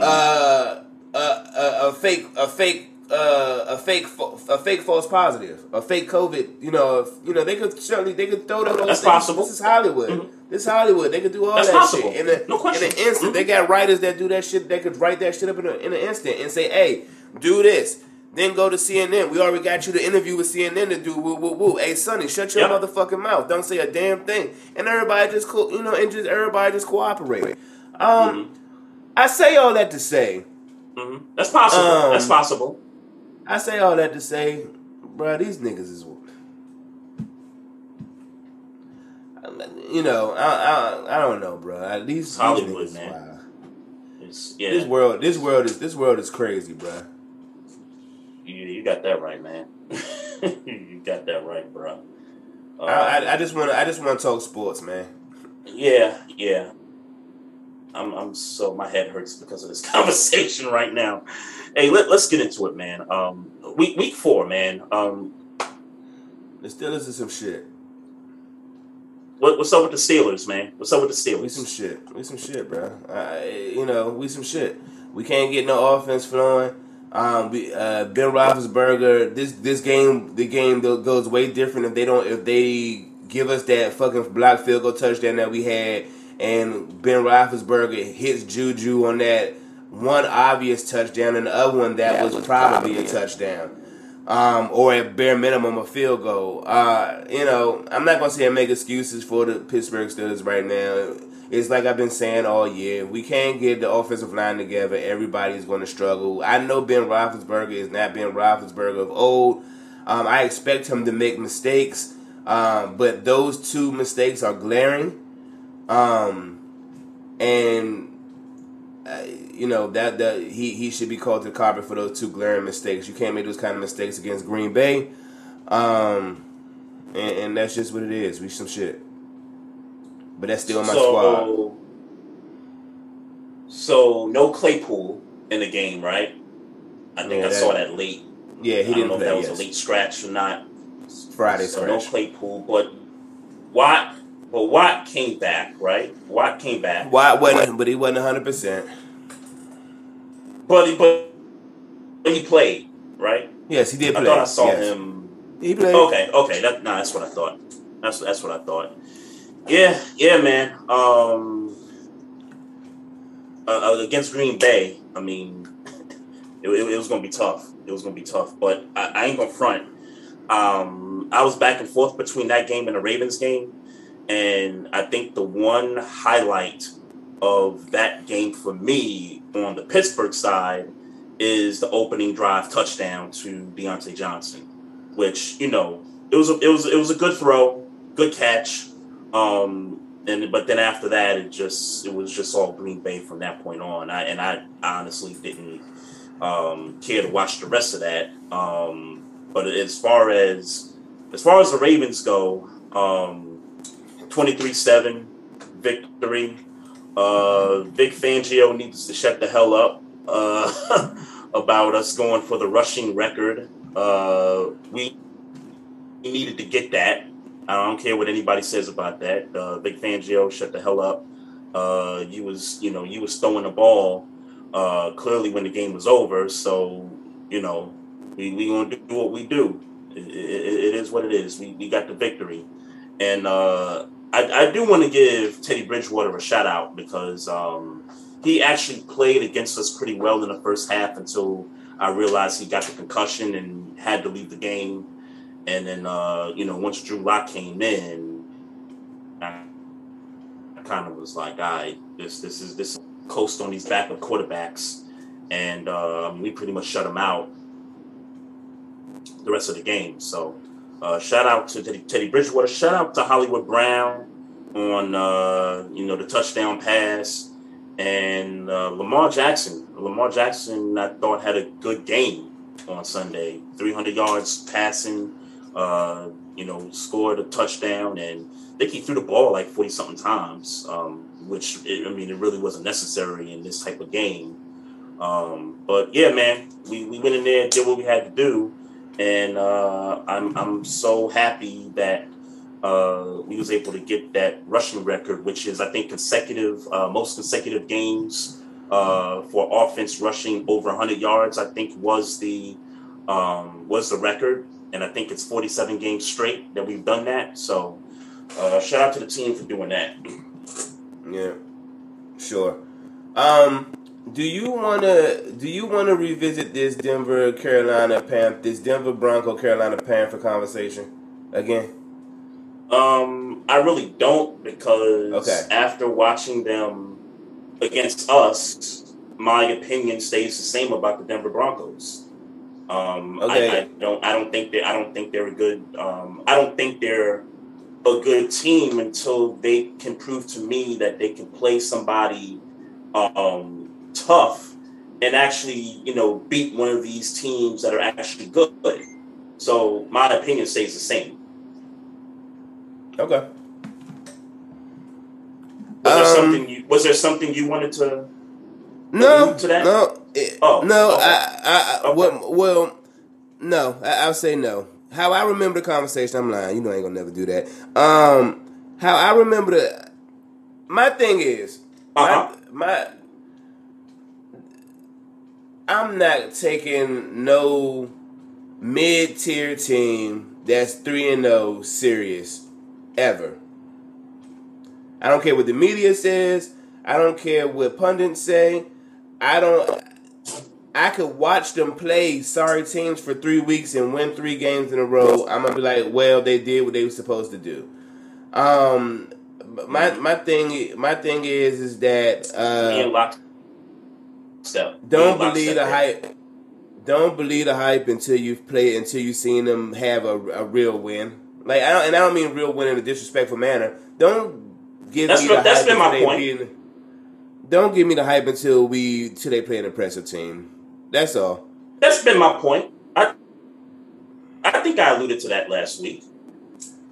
uh, a, a, a fake a fake uh, a fake a fake false positive a fake COVID. You know, you know they could certainly they could throw that. whole That's thing. possible. This is Hollywood. This is Hollywood. They could do all That's that possible. shit in a, No question. in an instant. They got writers that do that shit. They could write that shit up in, a, in an instant and say, "Hey, do this." Then go to CNN. We already got you the interview with CNN to do. Woo woo woo. Hey, Sunny, shut your Yep. motherfucking mouth. Don't say a damn thing. And everybody just co- you know, and just everybody just cooperate. Um, I say all that to say. hmm That's possible. Um, That's possible. I say all that to say, bruh, these niggas is. You know, I I, I don't know, bruh. These, these Hollywood, niggas, man. wow. Yeah, This world, this world is this world is crazy, bruh. You, you got that right, man. you got that right, bro. Uh, I, I, I just want to I just want to talk sports, man. yeah, yeah. I'm, I'm so my head hurts because of this conversation right now. Hey, let, let's get into it, man. Um, week week four, man. Um, The Steelers is some shit. what, what's up with the Steelers, man? What's up with the Steelers? We some shit. We some shit, bro. Uh, you know, we some shit. We can't get no offense flowing. Um, we, uh, Ben Roethlisberger. This this game, the game goes way different if they don't if they give us that fucking block field goal touchdown that we had, and Ben Roethlisberger hits Juju on that one obvious touchdown and the other one that was probably a touchdown. Um, or at bare minimum a field goal. Uh, you know, I'm not gonna say I make excuses for the Pittsburgh Steelers right now. It's like I've been saying all year. We can't get the offensive line together. Everybody's going to struggle. I know Ben Roethlisberger is not Ben Roethlisberger of old. Um, I expect him to make mistakes, um, but those two mistakes are glaring. Um, and uh, you know that that he he should be called to the carpet for those two glaring mistakes. You can't make those kind of mistakes against Green Bay, um, and, and that's just what it is. We some shit, but that's still my squad. So, so no Claypool in the game, right? I think Yeah, I that- saw that late. Yeah, he I don't didn't know if play. that was yes. a late scratch or not. Friday so no. Claypool, but Watt, but Watt came back, right? Watt came back, Why wasn't? But he wasn't hundred percent. but he but, but he played, right? Yes, he did I play. thought I saw yes. him. He played. Okay, okay, that nah, that's what I thought. That's that's what I thought. Yeah, yeah, man. Um, uh, uh, against Green Bay, I mean, it, it, it was gonna be tough. It was gonna be tough, but I, I ain't gonna front. Um, I was back and forth between that game and the Ravens game, and I think the one highlight of that game for me on the Pittsburgh side is the opening drive touchdown to Diontae Johnson, which you know it was a, it was it was a good throw, good catch, um, and but then after that it just it was just all Green Bay from that point on. I and I honestly didn't um, care to watch the rest of that. Um, but as far as as far as the Ravens go, um, 23-7 victory. Uh, Vic Fangio needs to shut the hell up uh, about us going for the rushing record. Uh, we needed to get that. I don't care what anybody says about that. Uh, Vic Fangio, shut the hell up. Uh, you was, you know, you was throwing the ball uh, clearly when the game was over. So, you know, we we gonna do what we do. It, it, it is what it is. We we got the victory, and uh, I I do want to give Teddy Bridgewater a shout out because um, he actually played against us pretty well in the first half until I realized he got the concussion and had to leave the game. And then uh, you know once Drew Lock came in, I, I kind of was like, "All right, this this is this coast on these backup quarterbacks," and uh, we pretty much shut them out the rest of the game. So uh, shout out to Teddy, Teddy Bridgewater. Shout out to Hollywood Brown on uh, you know the touchdown pass and uh, Lamar Jackson. Lamar Jackson, I thought had a good game on Sunday. 300 yards passing. Uh, you know, scored a touchdown, and I think he threw the ball like 40 something times. Um, which it, I mean, it really wasn't necessary in this type of game. Um, but yeah, man, we, we went in there, did what we had to do, and uh, I'm I'm so happy that uh, we was able to get that rushing record, which is I think consecutive uh, most consecutive games uh, for offense rushing over 100 yards. I think was the um, was the record, and I think it's 47 games straight that we've done that. So uh, shout out to the team for doing that. Yeah, sure. Um, do you wanna do you wanna revisit this Denver Carolina Panther this Denver Bronco Carolina Panther conversation again? Um, I really don't because Okay. after watching them against us, my opinion stays the same about the Denver Broncos. Um, Okay. I, I don't. I don't think they. I don't think they're a good. Um, I don't think they're a good team until they can prove to me that they can play somebody um, tough and actually, you know, beat one of these teams that are actually good. So my opinion stays the same. Okay. Was there Um, something you was there something you wanted to No, to that? no, it- Oh, no. okay. I, I, I Okay. well, well, no. I, I'll say no. How I remember the conversation, I'm lying. You know, I ain't gonna never do that. Um, how I remember the, my thing is, Uh-huh. my, my, I'm not taking no mid tier team that's three and zero serious ever. I don't care what the media says. I don't care what pundits say. I don't. I could watch them play sorry teams for three weeks and win three games in a row. I'm gonna be like, well, they did what they were supposed to do. Um, my my thing my thing is is that uh, don't believe the there. hype. Don't believe the hype until you've played until you've seen them have a, a real win. Like I don't, and I don't mean real win in a disrespectful manner. Don't give That's me been- the that's hype been my point. beat- Don't give me the hype until we till they play an impressive team. That's all. That's been my point. I I think I alluded to that last week.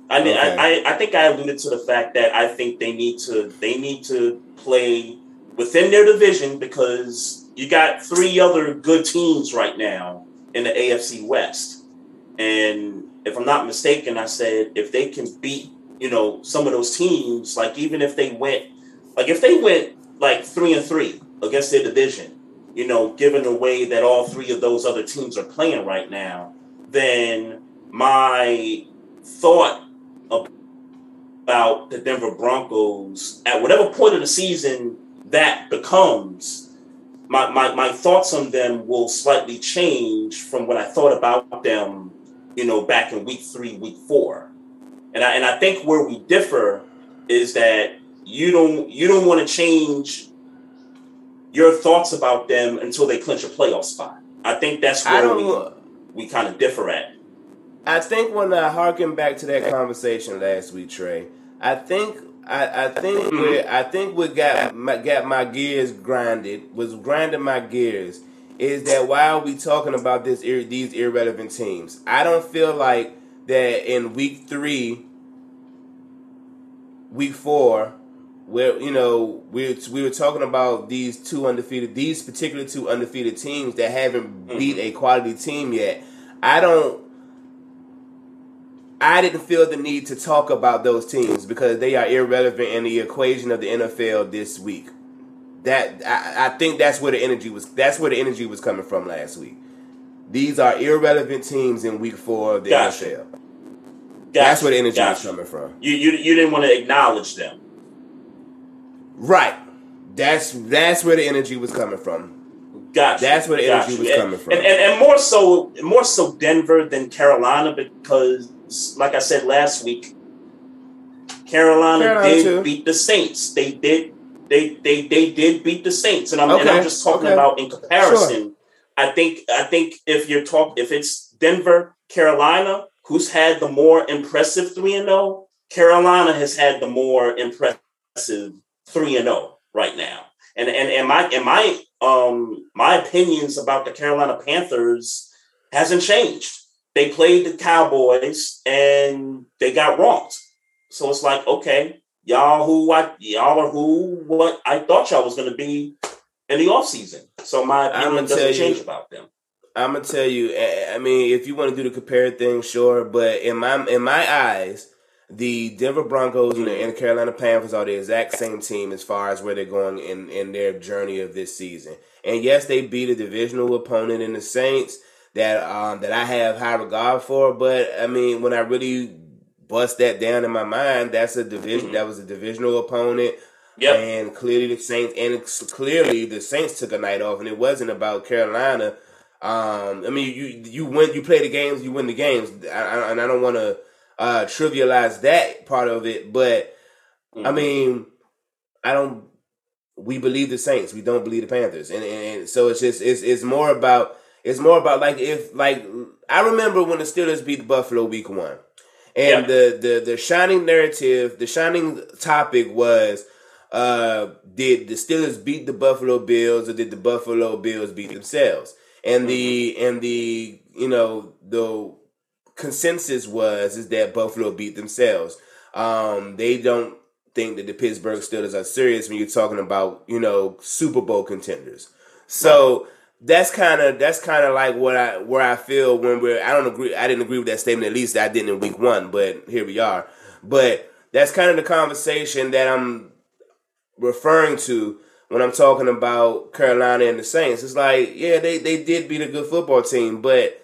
I mean, Okay. I, I I think I alluded to the fact that I think they need to they need to play within their division because you got three other good teams right now in the AFC West. And if I'm not mistaken, I said if they can beat, you know, some of those teams, like even if they went like if they went like three and three against their division, you know, given the way that all three of those other teams are playing right now, then my thought about the Denver Broncos at whatever point of the season that becomes, my, my, my thoughts on them will slightly change from what I thought about them, you know, back in week three, week four. And I, and I think where we differ is that you don't you don't want to change your thoughts about them until they clinch a playoff spot. I think that's where we, we kind of differ at. I think when I harken back to that conversation last week, Trey, I think I, I think Mm-hmm. where I think what got my, got my gears grinded was grinding my gears is that why are we talking about this these irrelevant teams, I don't feel like that in week three, week four, where you know we we were talking about these two undefeated these particular two undefeated teams that haven't mm-hmm. beat a quality team yet. I don't. I didn't feel the need to talk about those teams because they are irrelevant in the equation of the NFL this week. That I, I think that's where the energy was. That's where the energy was coming from last week. These are irrelevant teams in week four of the Gotcha. NFL. Gotcha, That's where the energy was coming from. You, you you didn't want to acknowledge them. Right. That's that's where the energy was coming from. Gotcha. That's where the gotcha. energy was And- coming from. And, and, and more so more so Denver than Carolina because like I said last week, Carolina, Carolina did too. beat the Saints. They did they they they did beat the Saints. And I'm and I'm just talking okay. about in comparison. I think I think if you're talk if it's Denver, Carolina, who's had the more impressive three and zero, Carolina has had the more impressive three and zero right now. And and and my and my um my opinions about the Carolina Panthers hasn't changed. They played the Cowboys and they got wronged. So it's like okay, y'all who I y'all are who what I thought y'all was going to be in the off season. So my opinion doesn't change you, about them. I'm gonna tell you. I mean, if you want to do the compare thing, sure. But in my in my eyes, the Denver Broncos and the, Carolina Panthers are the exact same team as far as where they're going in in their journey of this season. And yes, they beat a divisional opponent in the Saints that um, that I have high regard for. But I mean, when I really bust that down in my mind, that's a division. Mm-hmm. That was a divisional opponent. Yep. And clearly the Saints, and clearly the Saints took a night off, and it wasn't about Carolina. Um, I mean, you you win, you play the games, you win the games, I, I, and I don't want to uh, trivialize that part of it, but mm-hmm. I mean, I don't. We believe the Saints, we don't believe the Panthers, and, and, and so it's just it's it's more about it's more about like if like I remember when the Steelers beat the Buffalo week one. And the, the the shining narrative, the shining topic was uh did the Steelers beat the Buffalo Bills or did the Buffalo Bills beat themselves? And the mm-hmm. and the you know the consensus was is that Buffalo beat themselves. Um they don't think that the Pittsburgh Steelers are serious when you're talking about, you know, Super Bowl contenders. So that's kind of that's kind of like what I where I feel when we're I don't agree I didn't agree with that statement at least I didn't in week one but here we are but that's kind of the conversation that I'm referring to when I'm talking about Carolina and the Saints it's like yeah they they did beat a good football team but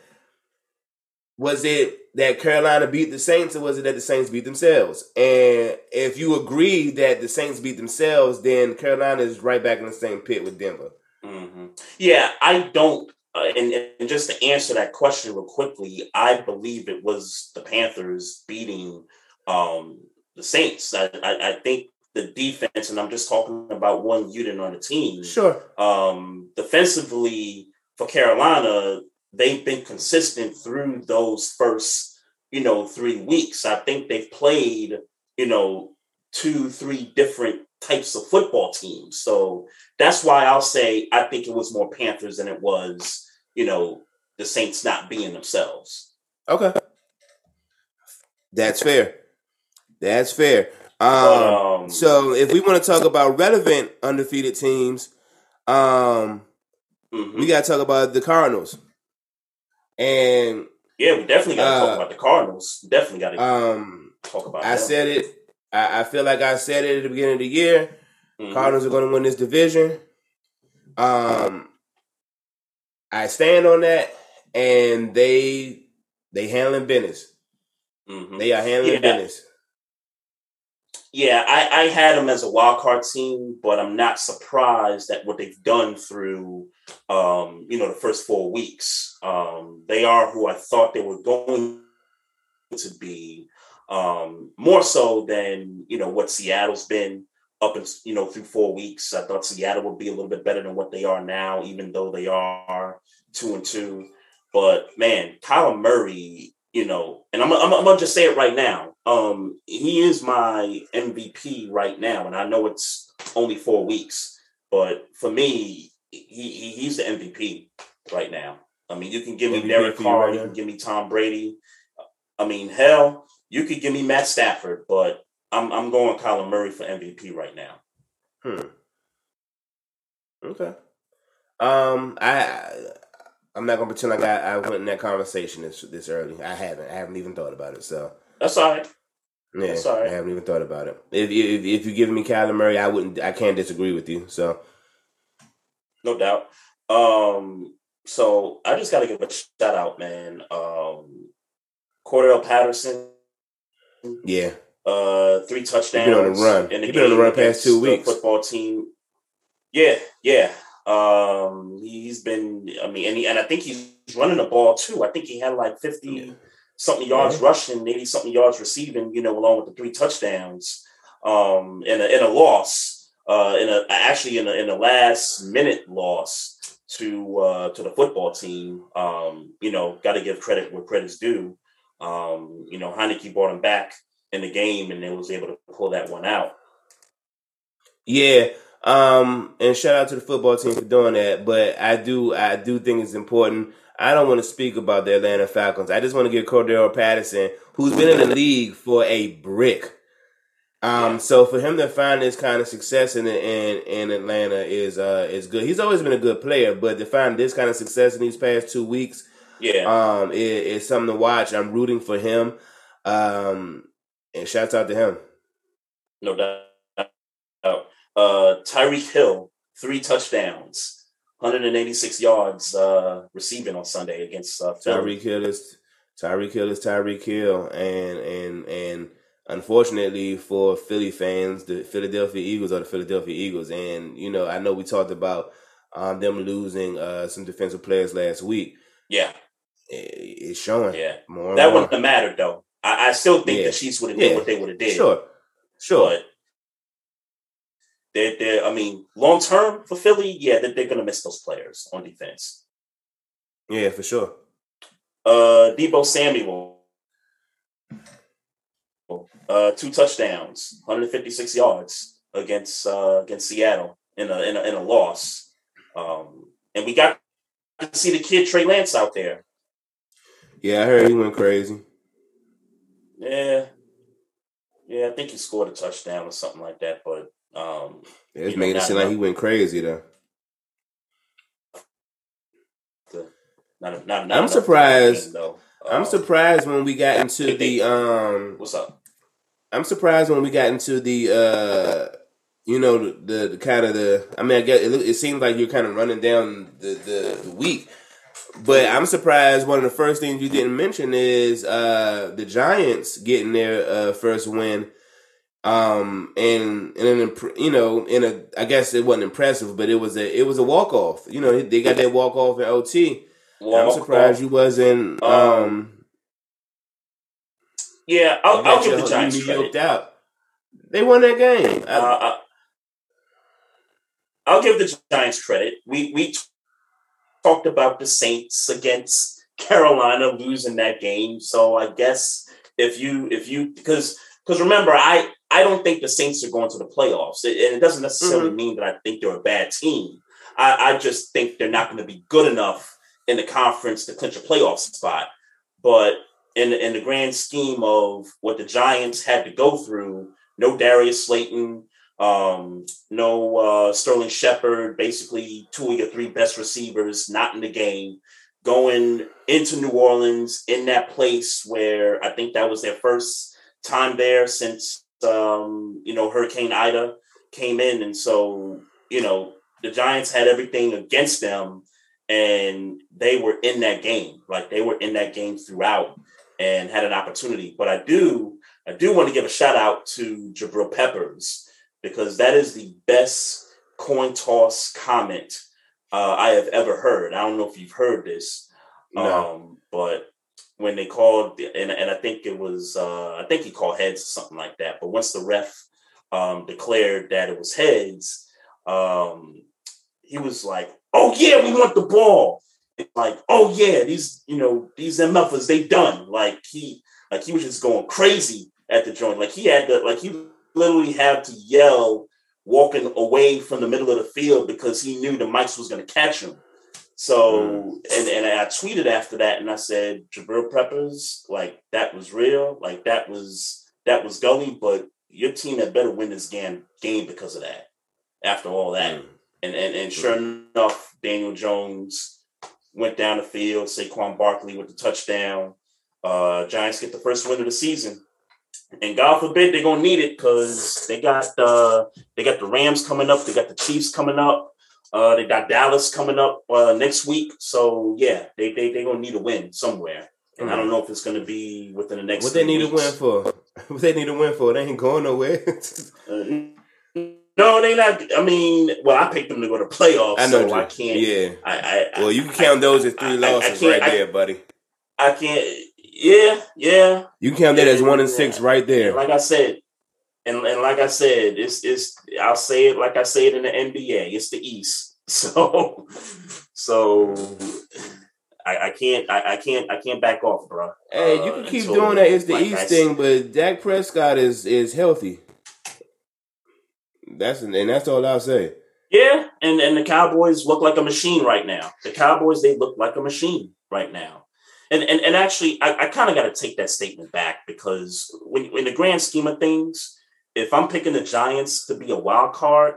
was it that Carolina beat the Saints or was it that the Saints beat themselves and if you agree that the Saints beat themselves then Carolina is right back in the same pit with Denver Mm-hmm. Yeah, I don't. Uh, and, and just to answer that question real quickly, I believe it was the Panthers beating um, the Saints. I, I, I think the defense, and I'm just talking about one unit on the team. Sure. Um, defensively for Carolina, they've been consistent through those first, you know, three weeks. I think they've played, you know, two, three different types of football teams. So that's why I'll say I think it was more Panthers than it was, you know, the Saints not being themselves. Okay. That's fair. That's fair. Um, um, so if we want to talk about relevant undefeated teams, um, mm-hmm. we got to talk about the Cardinals. And yeah, we definitely got to uh, talk about the Cardinals. Definitely got to um, talk about. I them. said it. I, I, feel like I said it at the beginning of the year. Mm-hmm. Cardinals are going to win this division. Um, I stand on that, and they they handling business. Mm-hmm. They are handling yeah. business. Yeah, I, I had them as a wild card team, but I'm not surprised at what they've done through, um, you know, the first four weeks. Um, they are who I thought they were going to be, um, more so than you know what Seattle's been up and you know through four weeks. I thought Seattle would be a little bit better than what they are now, even though they are two and two. But man, Kyler Murray, you know, and I'm, I'm, I'm gonna just say it right now. Um, he is my MVP right now, and I know it's only four weeks, but for me, he, he's the MVP right now. I mean, you can give me MVP Derek Carr, you can give me Tom Brady. I mean, hell, you could give me Matt Stafford, but I'm I'm going Kyler Murray for MVP right now. Hmm. Okay. Um, I I'm not gonna pretend like I, I went in that conversation this this early. I haven't. I haven't even thought about it. So that's all right. Yeah, that's all right. I haven't even thought about it. If if if you give me Kyler Murray, I wouldn't. I can't disagree with you. So no doubt. Um. So I just got to give a shout out, man. Um, Cordarrelle Patterson. Yeah uh, three touchdowns. He's been on the run. In the He's been on the run past two weeks. Football team. Yeah, yeah. Um, he's been. I mean, and he, and I think he's running the ball too. I think he had like fifty yeah. Something yards yeah. rushing, eighty something yards receiving. You know, along with the three touchdowns. Um, in a in a loss. Uh, in a actually in a in a last minute loss to uh to the football team. Um, you know, got to give credit where credit's due. Um, you know, Heinicke brought him back in the game and then was able to pull that one out. Yeah. Um, and shout out to the football team for doing that. But I do, I do think it's important. I don't want to speak about the Atlanta Falcons. I just want to give Cordarrelle Patterson, who's been in the league for a brick. Um, Yeah. so for him to find this kind of success in in in Atlanta is uh is good. He's always been a good player, but to find this kind of success in these past two weeks, Yeah. um, it, it's something to watch. I'm rooting for him. Um, and shouts out to him. No doubt. Uh, Tyreek Hill, three touchdowns, 186 yards uh, receiving on Sunday against uh, Philly. Tyreek Hill is Tyreek Hill is Tyreek Hill, and and and unfortunately for Philly fans, the Philadelphia Eagles are the Philadelphia Eagles, and you know I know we talked about um, them losing uh, some defensive players last week. Yeah, It- It's showing. yeah. more That wouldn't have mattered though. I, I still think Yeah. the Chiefs would have Yeah. did what they would have did. Sure, sure. But they're, they're, I mean, long term for Philly, yeah, they're, they're going to miss those players on defense. yeah, for sure. Uh, Deebo Samuel, uh, two touchdowns, 156 yards against uh, against Seattle in a, in a in a loss. Um, and we got to see the kid Trey Lance out there. Yeah, I heard he went crazy. Yeah, yeah, I think he scored a touchdown or something like that. But um, It's made know, it seem like he went crazy though. not, not, not I'm surprised. though. I'm Um, surprised when we got into the um What's up? I'm surprised when we got into the uh you know the, the, the kind of the I mean I guess it, it seems like you're kind of running down the, the the week, but I'm surprised one of the first things you didn't mention is uh the Giants getting their uh first win. Um and and an you know in a I guess it wasn't impressive, but it was a it was a walk off. You know they got that walk off in OT. I'm surprised off. you wasn't um, Um, Yeah, I'll, I'll give the Giants credit. out. They won that game. I, uh, I'll give the Giants credit. We we t- talked about the Saints against Carolina losing that game, so I guess if you if you because because remember I I don't think the Saints are going to the playoffs, It- and it doesn't necessarily Mm-hmm. mean that I think they're a bad team. I, I just think they're not going to be good enough in the conference to clinch a playoff spot. But in in the grand scheme of what the Giants had to go through, no Darius Slayton, um, no uh, Sterling Shepard, basically two of your three best receivers not in the game, going into New Orleans in that place where I think that was their first time there since um, you know Hurricane Ida came in, and so you know the Giants had everything against them, and they were in that game, like they were in that game throughout, and had an opportunity. But I do, I do want to give a shout out to Jabril Peppers because that is the best coin toss comment uh, I have ever heard. I don't know if you've heard this, No. um, but when they called, and, and I think it was, uh, I think he called heads or something like that. But once the ref um, declared that it was heads, um, he was like, "Oh yeah, we want the ball." Like, "Oh yeah, these you know these MFers they done." Like he like he was just going crazy at the joint. Like he had to like he literally had to yell walking away from the middle of the field because he knew the mics was going to catch him. So and and I tweeted after that and I said Jabril Peppers like that was real like that was that was gully but your team had better win this game game because of that after all that. Mm. and and and sure enough Daniel Jones went down the field Saquon Barkley with the touchdown uh Giants get the first win of the season. And God forbid they're gonna need it because they got the they got the Rams coming up they got the Chiefs coming up uh, they got Dallas coming up uh, next week, so yeah, they they they gonna need a win somewhere, and I don't know if it's gonna be within the next. What they need a win for? What they need a win for? They ain't going nowhere. Uh, no, they not. I mean, well, I picked them to go to playoffs, I know. so I can't. Yeah. I, I Well, you can count those as three I- I losses right I- there, buddy. I can't. Yeah, yeah. You can count that as one and six right there. like I said, and, and like I said, it's it's. I'll say it like I say it in the NBA. It's the East. So, so I, I can't. I, I can't. I can't back off, bro. Hey, you Uh, can keep until, doing that. It's the like East s- thing, but Dak Prescott is is healthy. That's and that's all I'll say. Yeah, and and the Cowboys look like a machine right now. The Cowboys they look like a machine right now. And and, and actually, I, I kind of got to take that statement back because when in the grand scheme of things, if I'm picking the Giants to be a wild card,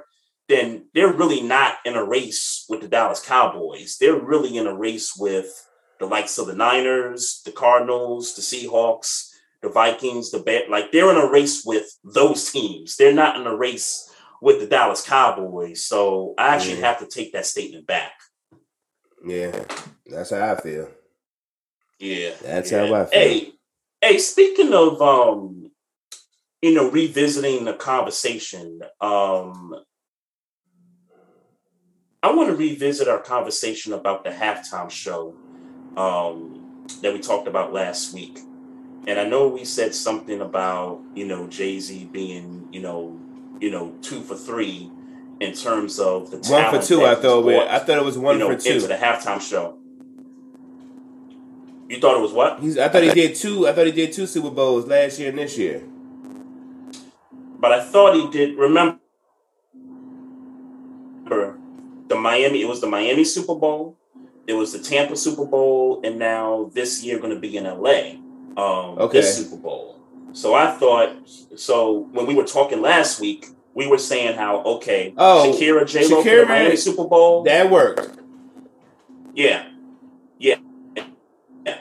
then they're really not in a race with the Dallas Cowboys. They're really in a race with the likes of the Niners, the Cardinals, the Seahawks, the Vikings, the Bears. Like they're in a race with those teams. They're not in a race with the Dallas Cowboys. So I actually Yeah. have to take that statement back. Yeah, that's how I feel. Yeah. That's yeah. how I feel. Hey, hey, speaking of um, you know, revisiting the conversation, um I want to revisit our conversation about the halftime show um that we talked about last week. And I know we said something about, you know, Jay-Z being, you know, you know, two for three in terms of the One for two, I thought. We, brought, I thought it was one you know, for two. into the halftime show. You thought it was what? He's, I thought he did two. I thought he did two Super Bowls last year and this year. But I thought he did. Remember the Miami? It was the Miami Super Bowl. It was the Tampa Super Bowl, and now this year going to be in LA. Um, Okay. This Super Bowl. So I thought. So when we were talking last week, we were saying how okay, Oh, Shakira J Lo for the Miami Super Bowl. That worked. yeah, yeah, yeah.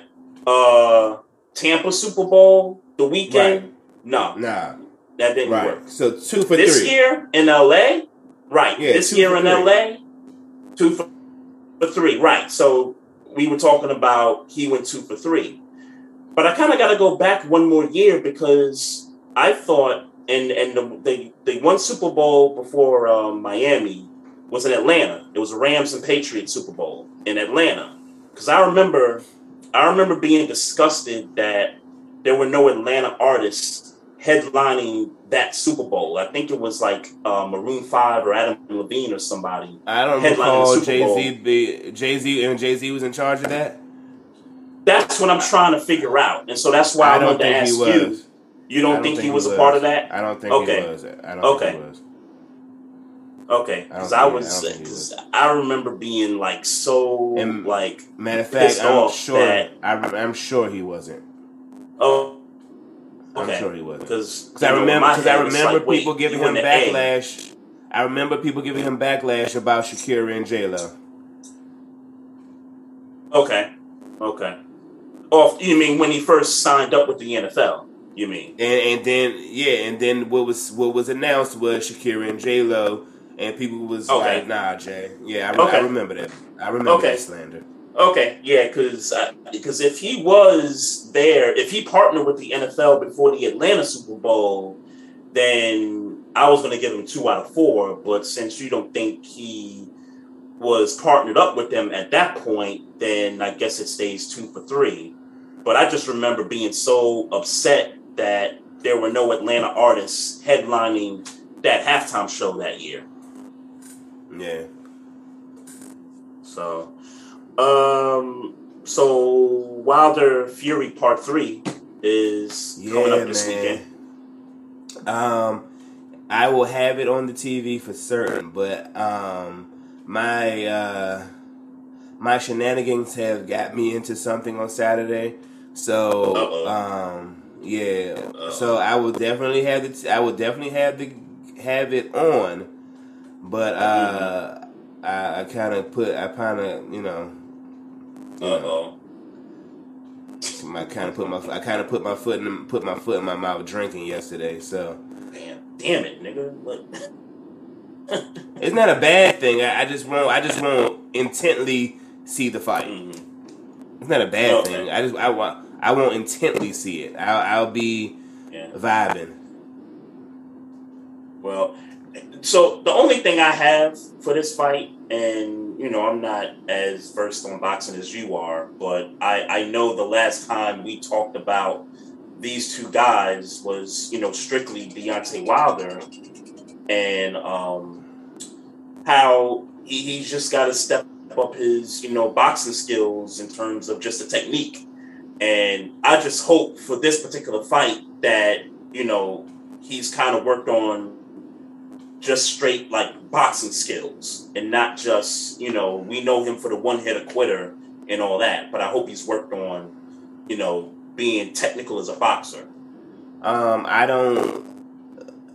Uh, Tampa Super Bowl The Weeknd. No, Nah, that didn't right. work. So two for this three. year in LA, right? Yeah, this year in three. LA, two for, for three, right? So we were talking about he went two for three, but I kind of got to go back one more year because I thought, and and the the, the one Super Bowl before um, Miami was in Atlanta. It was a Rams and Patriots Super Bowl in Atlanta because I remember, I remember being disgusted that there were no Atlanta artists headlining that Super Bowl. I think it was like uh, Maroon Five or Adam Levine or somebody. I don't recall Jay. Z be Jay Z and Jay Z was in charge of that. That's what I'm trying to figure out, and so that's why I, I wanted to ask you. You don't, don't think, he think was he a part of that? I don't think Okay. he was. I don't Okay. think he was. Okay, I because I, was, I he because I remember being like so And- like, Matter of fact, I'm sure. I'm, I'm sure he wasn't. oh, I'm sure he wasn't. because I remember, because I remember people giving him backlash. I remember people giving him backlash about Shakira and J Lo. Okay, okay. Off, you mean when he first signed up with the NFL? You mean? And and then yeah, and then what was what was announced was Shakira and J Lo, and people was Okay. like, "Nah, Jay." Yeah, I, Okay. I remember that. I remember Okay. that slander. Okay, yeah, because because uh, if he was there, if he partnered with the NFL before the Atlanta Super Bowl, then I was going to give him two out of four. But since you don't think he was partnered up with them at that point, then I guess it stays two for three. But I just remember being so upset that there were no Atlanta artists headlining that halftime show that year. Yeah. So, um, so Wilder Fury Part Three is coming Yeah, up this man. weekend. Um, I will have it on the TV for certain, but um, my uh, my shenanigans have got me into something on Saturday, so Uh-oh. um, yeah. Uh-oh. So I will definitely have it. I will definitely have the have it on, but uh, I, I kind of put I kind of you know. Uh oh. I kind of put my I kind of put my foot in put my foot in my mouth drinking yesterday, so Damn, damn it, nigga. What? It's not a bad thing. I, I just won't. I just won't intently see the fight. Mhm. It's not a bad Okay. thing. I just I want. I won't intently see it. I'll, I'll be Yeah. vibing. Well, so the only thing I have for this fight, and you know, I'm not as versed on boxing as you are, but I, I know the last time we talked about these two guys was, you know, strictly Deontay Wilder and um, how he, he's just got to step up his, you know, boxing skills in terms of just the technique. And I just hope for this particular fight that, you know, he's kind of worked on just straight like boxing skills and not just, you know, we know him for the one hitter quitter and all that, but I hope he's worked on, you know, being technical as a boxer. Um, I don't.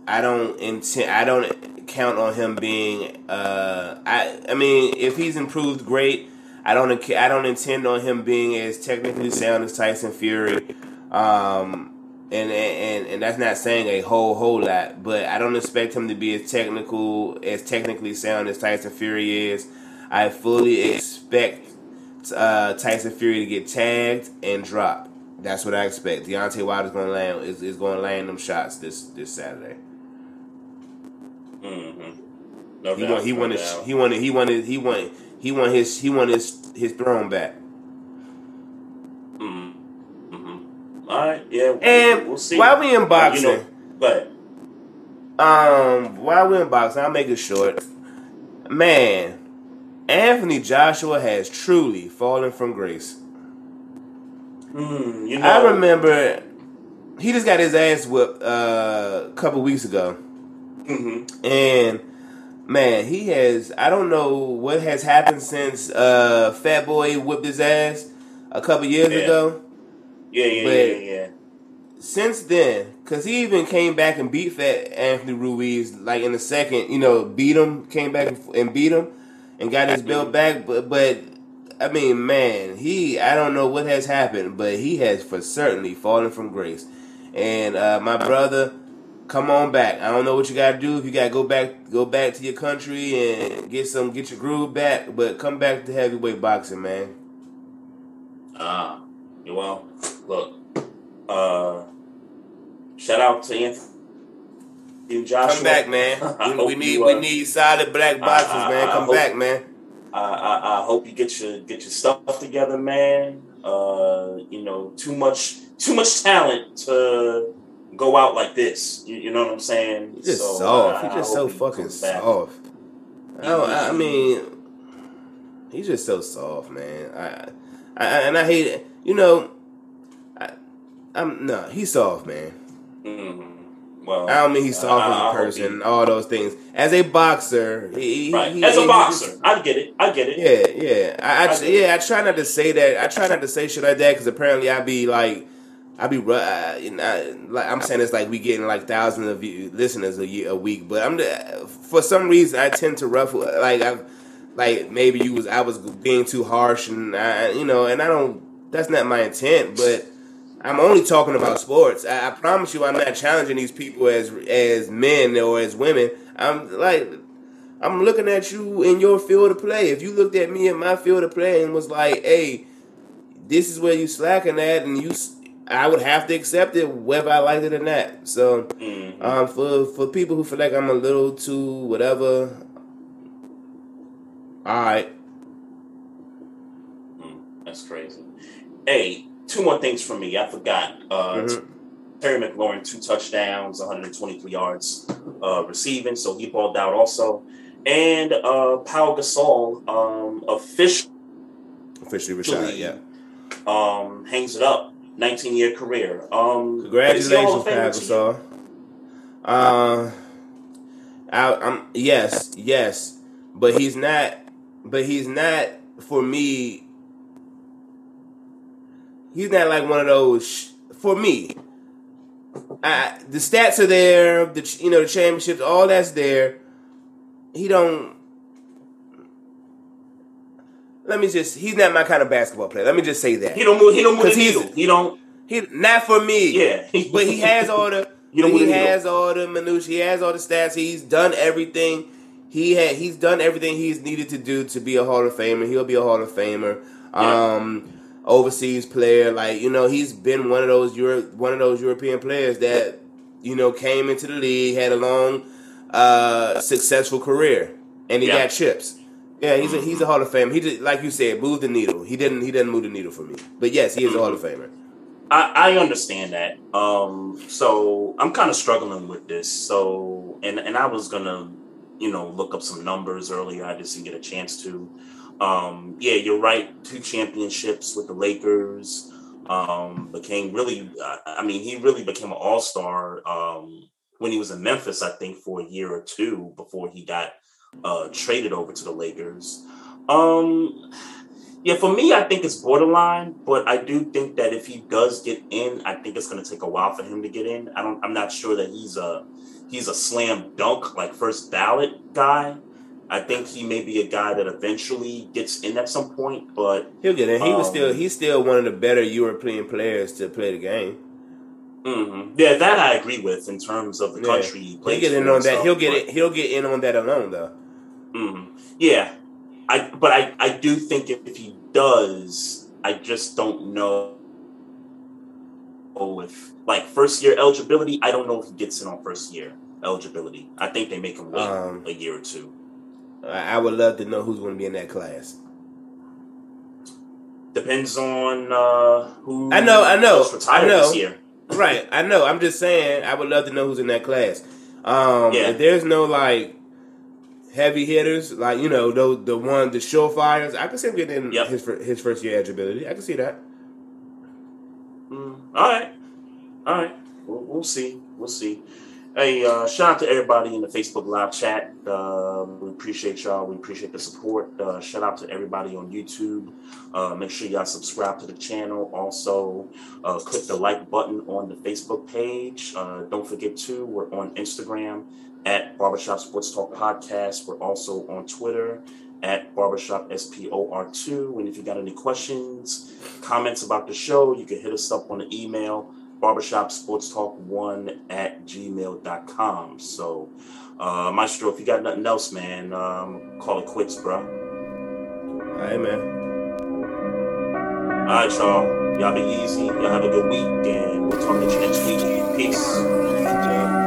I don't intend. I don't count on him being. Uh, I I mean, if he's improved, great. I don't. I don't intend on him being as technically sound as Tyson Fury. Um, and, and and that's not saying a whole whole lot, but I don't expect him to be as technical as technically sound as Tyson Fury is. I fully expect uh, Tyson Fury to get tagged and drop. That's what I expect. Deontay Wilder's going to land is, is going to land them shots this this Saturday. Mm-hmm. No he doubt, want, he no wanted doubt. he wanted he wanted he wanted he wanted his he wanted his his throne back. Mm-hmm. All right, yeah, And we'll see. while we in boxing, you know, but um, while we're in boxing, I'll make it short. Man, Anthony Joshua has truly fallen from grace. mm, you know, I remember he just got his ass whipped uh, a couple weeks ago, Mhm. and man, he has. I don't know what has happened since uh, Fat Boy whipped his ass a couple years Yeah. ago. Yeah, yeah, But- yeah, yeah. since then, because he even came back and beat Fat Anthony Ruiz like in the second, you know, beat him, came back and beat him, and got his belt back. But but I mean, man, he I don't know what has happened, but he has for certainly fallen from grace. And uh, my brother, come on back. I don't know what you got to do if you got to go back go back to your country and get some get your groove back, but come back to heavyweight boxing, man. Ah, well, look, uh, shout out to Anthony Joshua. Come back, man. We, we need you, we uh, need solid black boxes, I- man. I Come hope- back, man. I, I, I hope you get your get your stuff together, man. Uh, you know, too much too much talent to go out like this. You, you know what I'm saying? He's just So, soft. I- He's just so fucking soft. I, I mean, he's just so soft, man. I, I and I hate it. You know, I, I'm no, he's soft, man. Mhm. Well, I don't mean he's soft as a person. he- all those things. As a boxer, he, right? he- As a boxer, just- I get it. I get it. yeah, yeah. I, I, I yeah. I try not to say that. I try not to say shit like that because apparently I be like, I be uh, you know, like I'm saying it's like we getting like thousands of view, listeners a year a week, but I'm the, for some reason I tend to ruffle like I like maybe you was I was being too harsh and I you know and I don't that's not my intent, but I'm only talking about sports. I, I promise you, I'm not challenging these people as as men or as women. I'm like, I'm looking at you in your field of play. If you looked at me in my field of play and was like, "Hey, this is where you slacking at," and you, I would have to accept it whether I liked it or not. So, Mhm. um, for for people who feel like I'm a little too whatever, all right. Mm, That's crazy. Hey, two more things from me. I forgot. Uh, Mhm. Terry McLaurin, two touchdowns, 123 yards uh, receiving, so he balled out also. And uh, Pau Gasol um, officially Officially retired. Yeah. um, hangs it up. 19 year career. Um, Congratulations, is he a Hall of Famer Pat to you? Gasol. Uh, I, I'm yes, yes, but he's not. But he's not for me. He's not like one of those. Sh- for me, I, the stats are there. The ch- you know the championships, all that's there. He don't. Let me just. He's not my kind of basketball player. Let me just say that. He don't move. He don't move the needle. He don't. He not for me. Yeah, but he has all the. You don't he has all the minutiae. He has all the stats. He's done everything. He had. He's done everything he's needed to do to be a Hall of Famer. He'll be a Hall of Famer. Yeah. Um, overseas player, like you know, he's been one of those Euro, one of those European players that you know came into the league, had a long, uh, successful career, and he Yeah. got chips. Yeah, he's a he's a Hall of Famer. He just like you said, moved the needle. He didn't he didn't move the needle for me, but yes, he is a Hall of Famer. I, I understand that. Um, so I'm kind of struggling with this. So, and and I was gonna, you know, look up some numbers earlier. I just didn't get a chance to. Um, yeah, you're right. Two championships with the Lakers. Um, became really. Uh, I mean, he really became an all star um, when he was in Memphis. I think for a year or two before he got uh, traded over to the Lakers. Um, Yeah, for me, I think it's borderline, but I do think that if he does get in, I think it's going to take a while for him to get in. I don't. I'm not sure that he's a he's a slam dunk like first ballot guy. I think he may be a guy that eventually gets in at some point, but he'll get in. He was um, still he's still one of the better European players to play the game. mhm. yeah, that I agree with in terms of the Yeah. country he He'll get in on that. He'll get it. He'll get in on that alone though. Mhm. Yeah, I but I I do think if, if he does, I just don't know. Oh, if like first year eligibility, I don't know if he gets in on first year eligibility. I think they make him wait Um, a year or two. I would love to know who's going to be in that class. Depends on uh, who. I know, I know, retired I know. this year. right. I know. I'm just saying. I would love to know who's in that class. Um, Yeah. If there's no like heavy hitters, like you know, those the one the show surefires, I can see him getting in Yep. his his first year eligibility. I can see that. Mm, all right, all right. We'll, we'll see. We'll see. Hey, uh, shout out to everybody in the Facebook live chat. Uh, we appreciate y'all. We appreciate the support. Uh, shout out to everybody on YouTube. Uh, make sure y'all subscribe to the channel. Also, uh, click the like button on the Facebook page. Uh, don't forget to we're on Instagram at Barbershop Sports Talk Podcast. We're also on Twitter at Barbershop SPOR2. And if you got any questions, comments about the show, you can hit us up on the email barbershopsportstalk1 at gmail.com. So, uh, Maestro, if you got nothing else, man, um, call it quits, bro. All right, man. All right, y'all. Y'all be easy. Y'all have a good week, and we'll talk to you next week. Peace.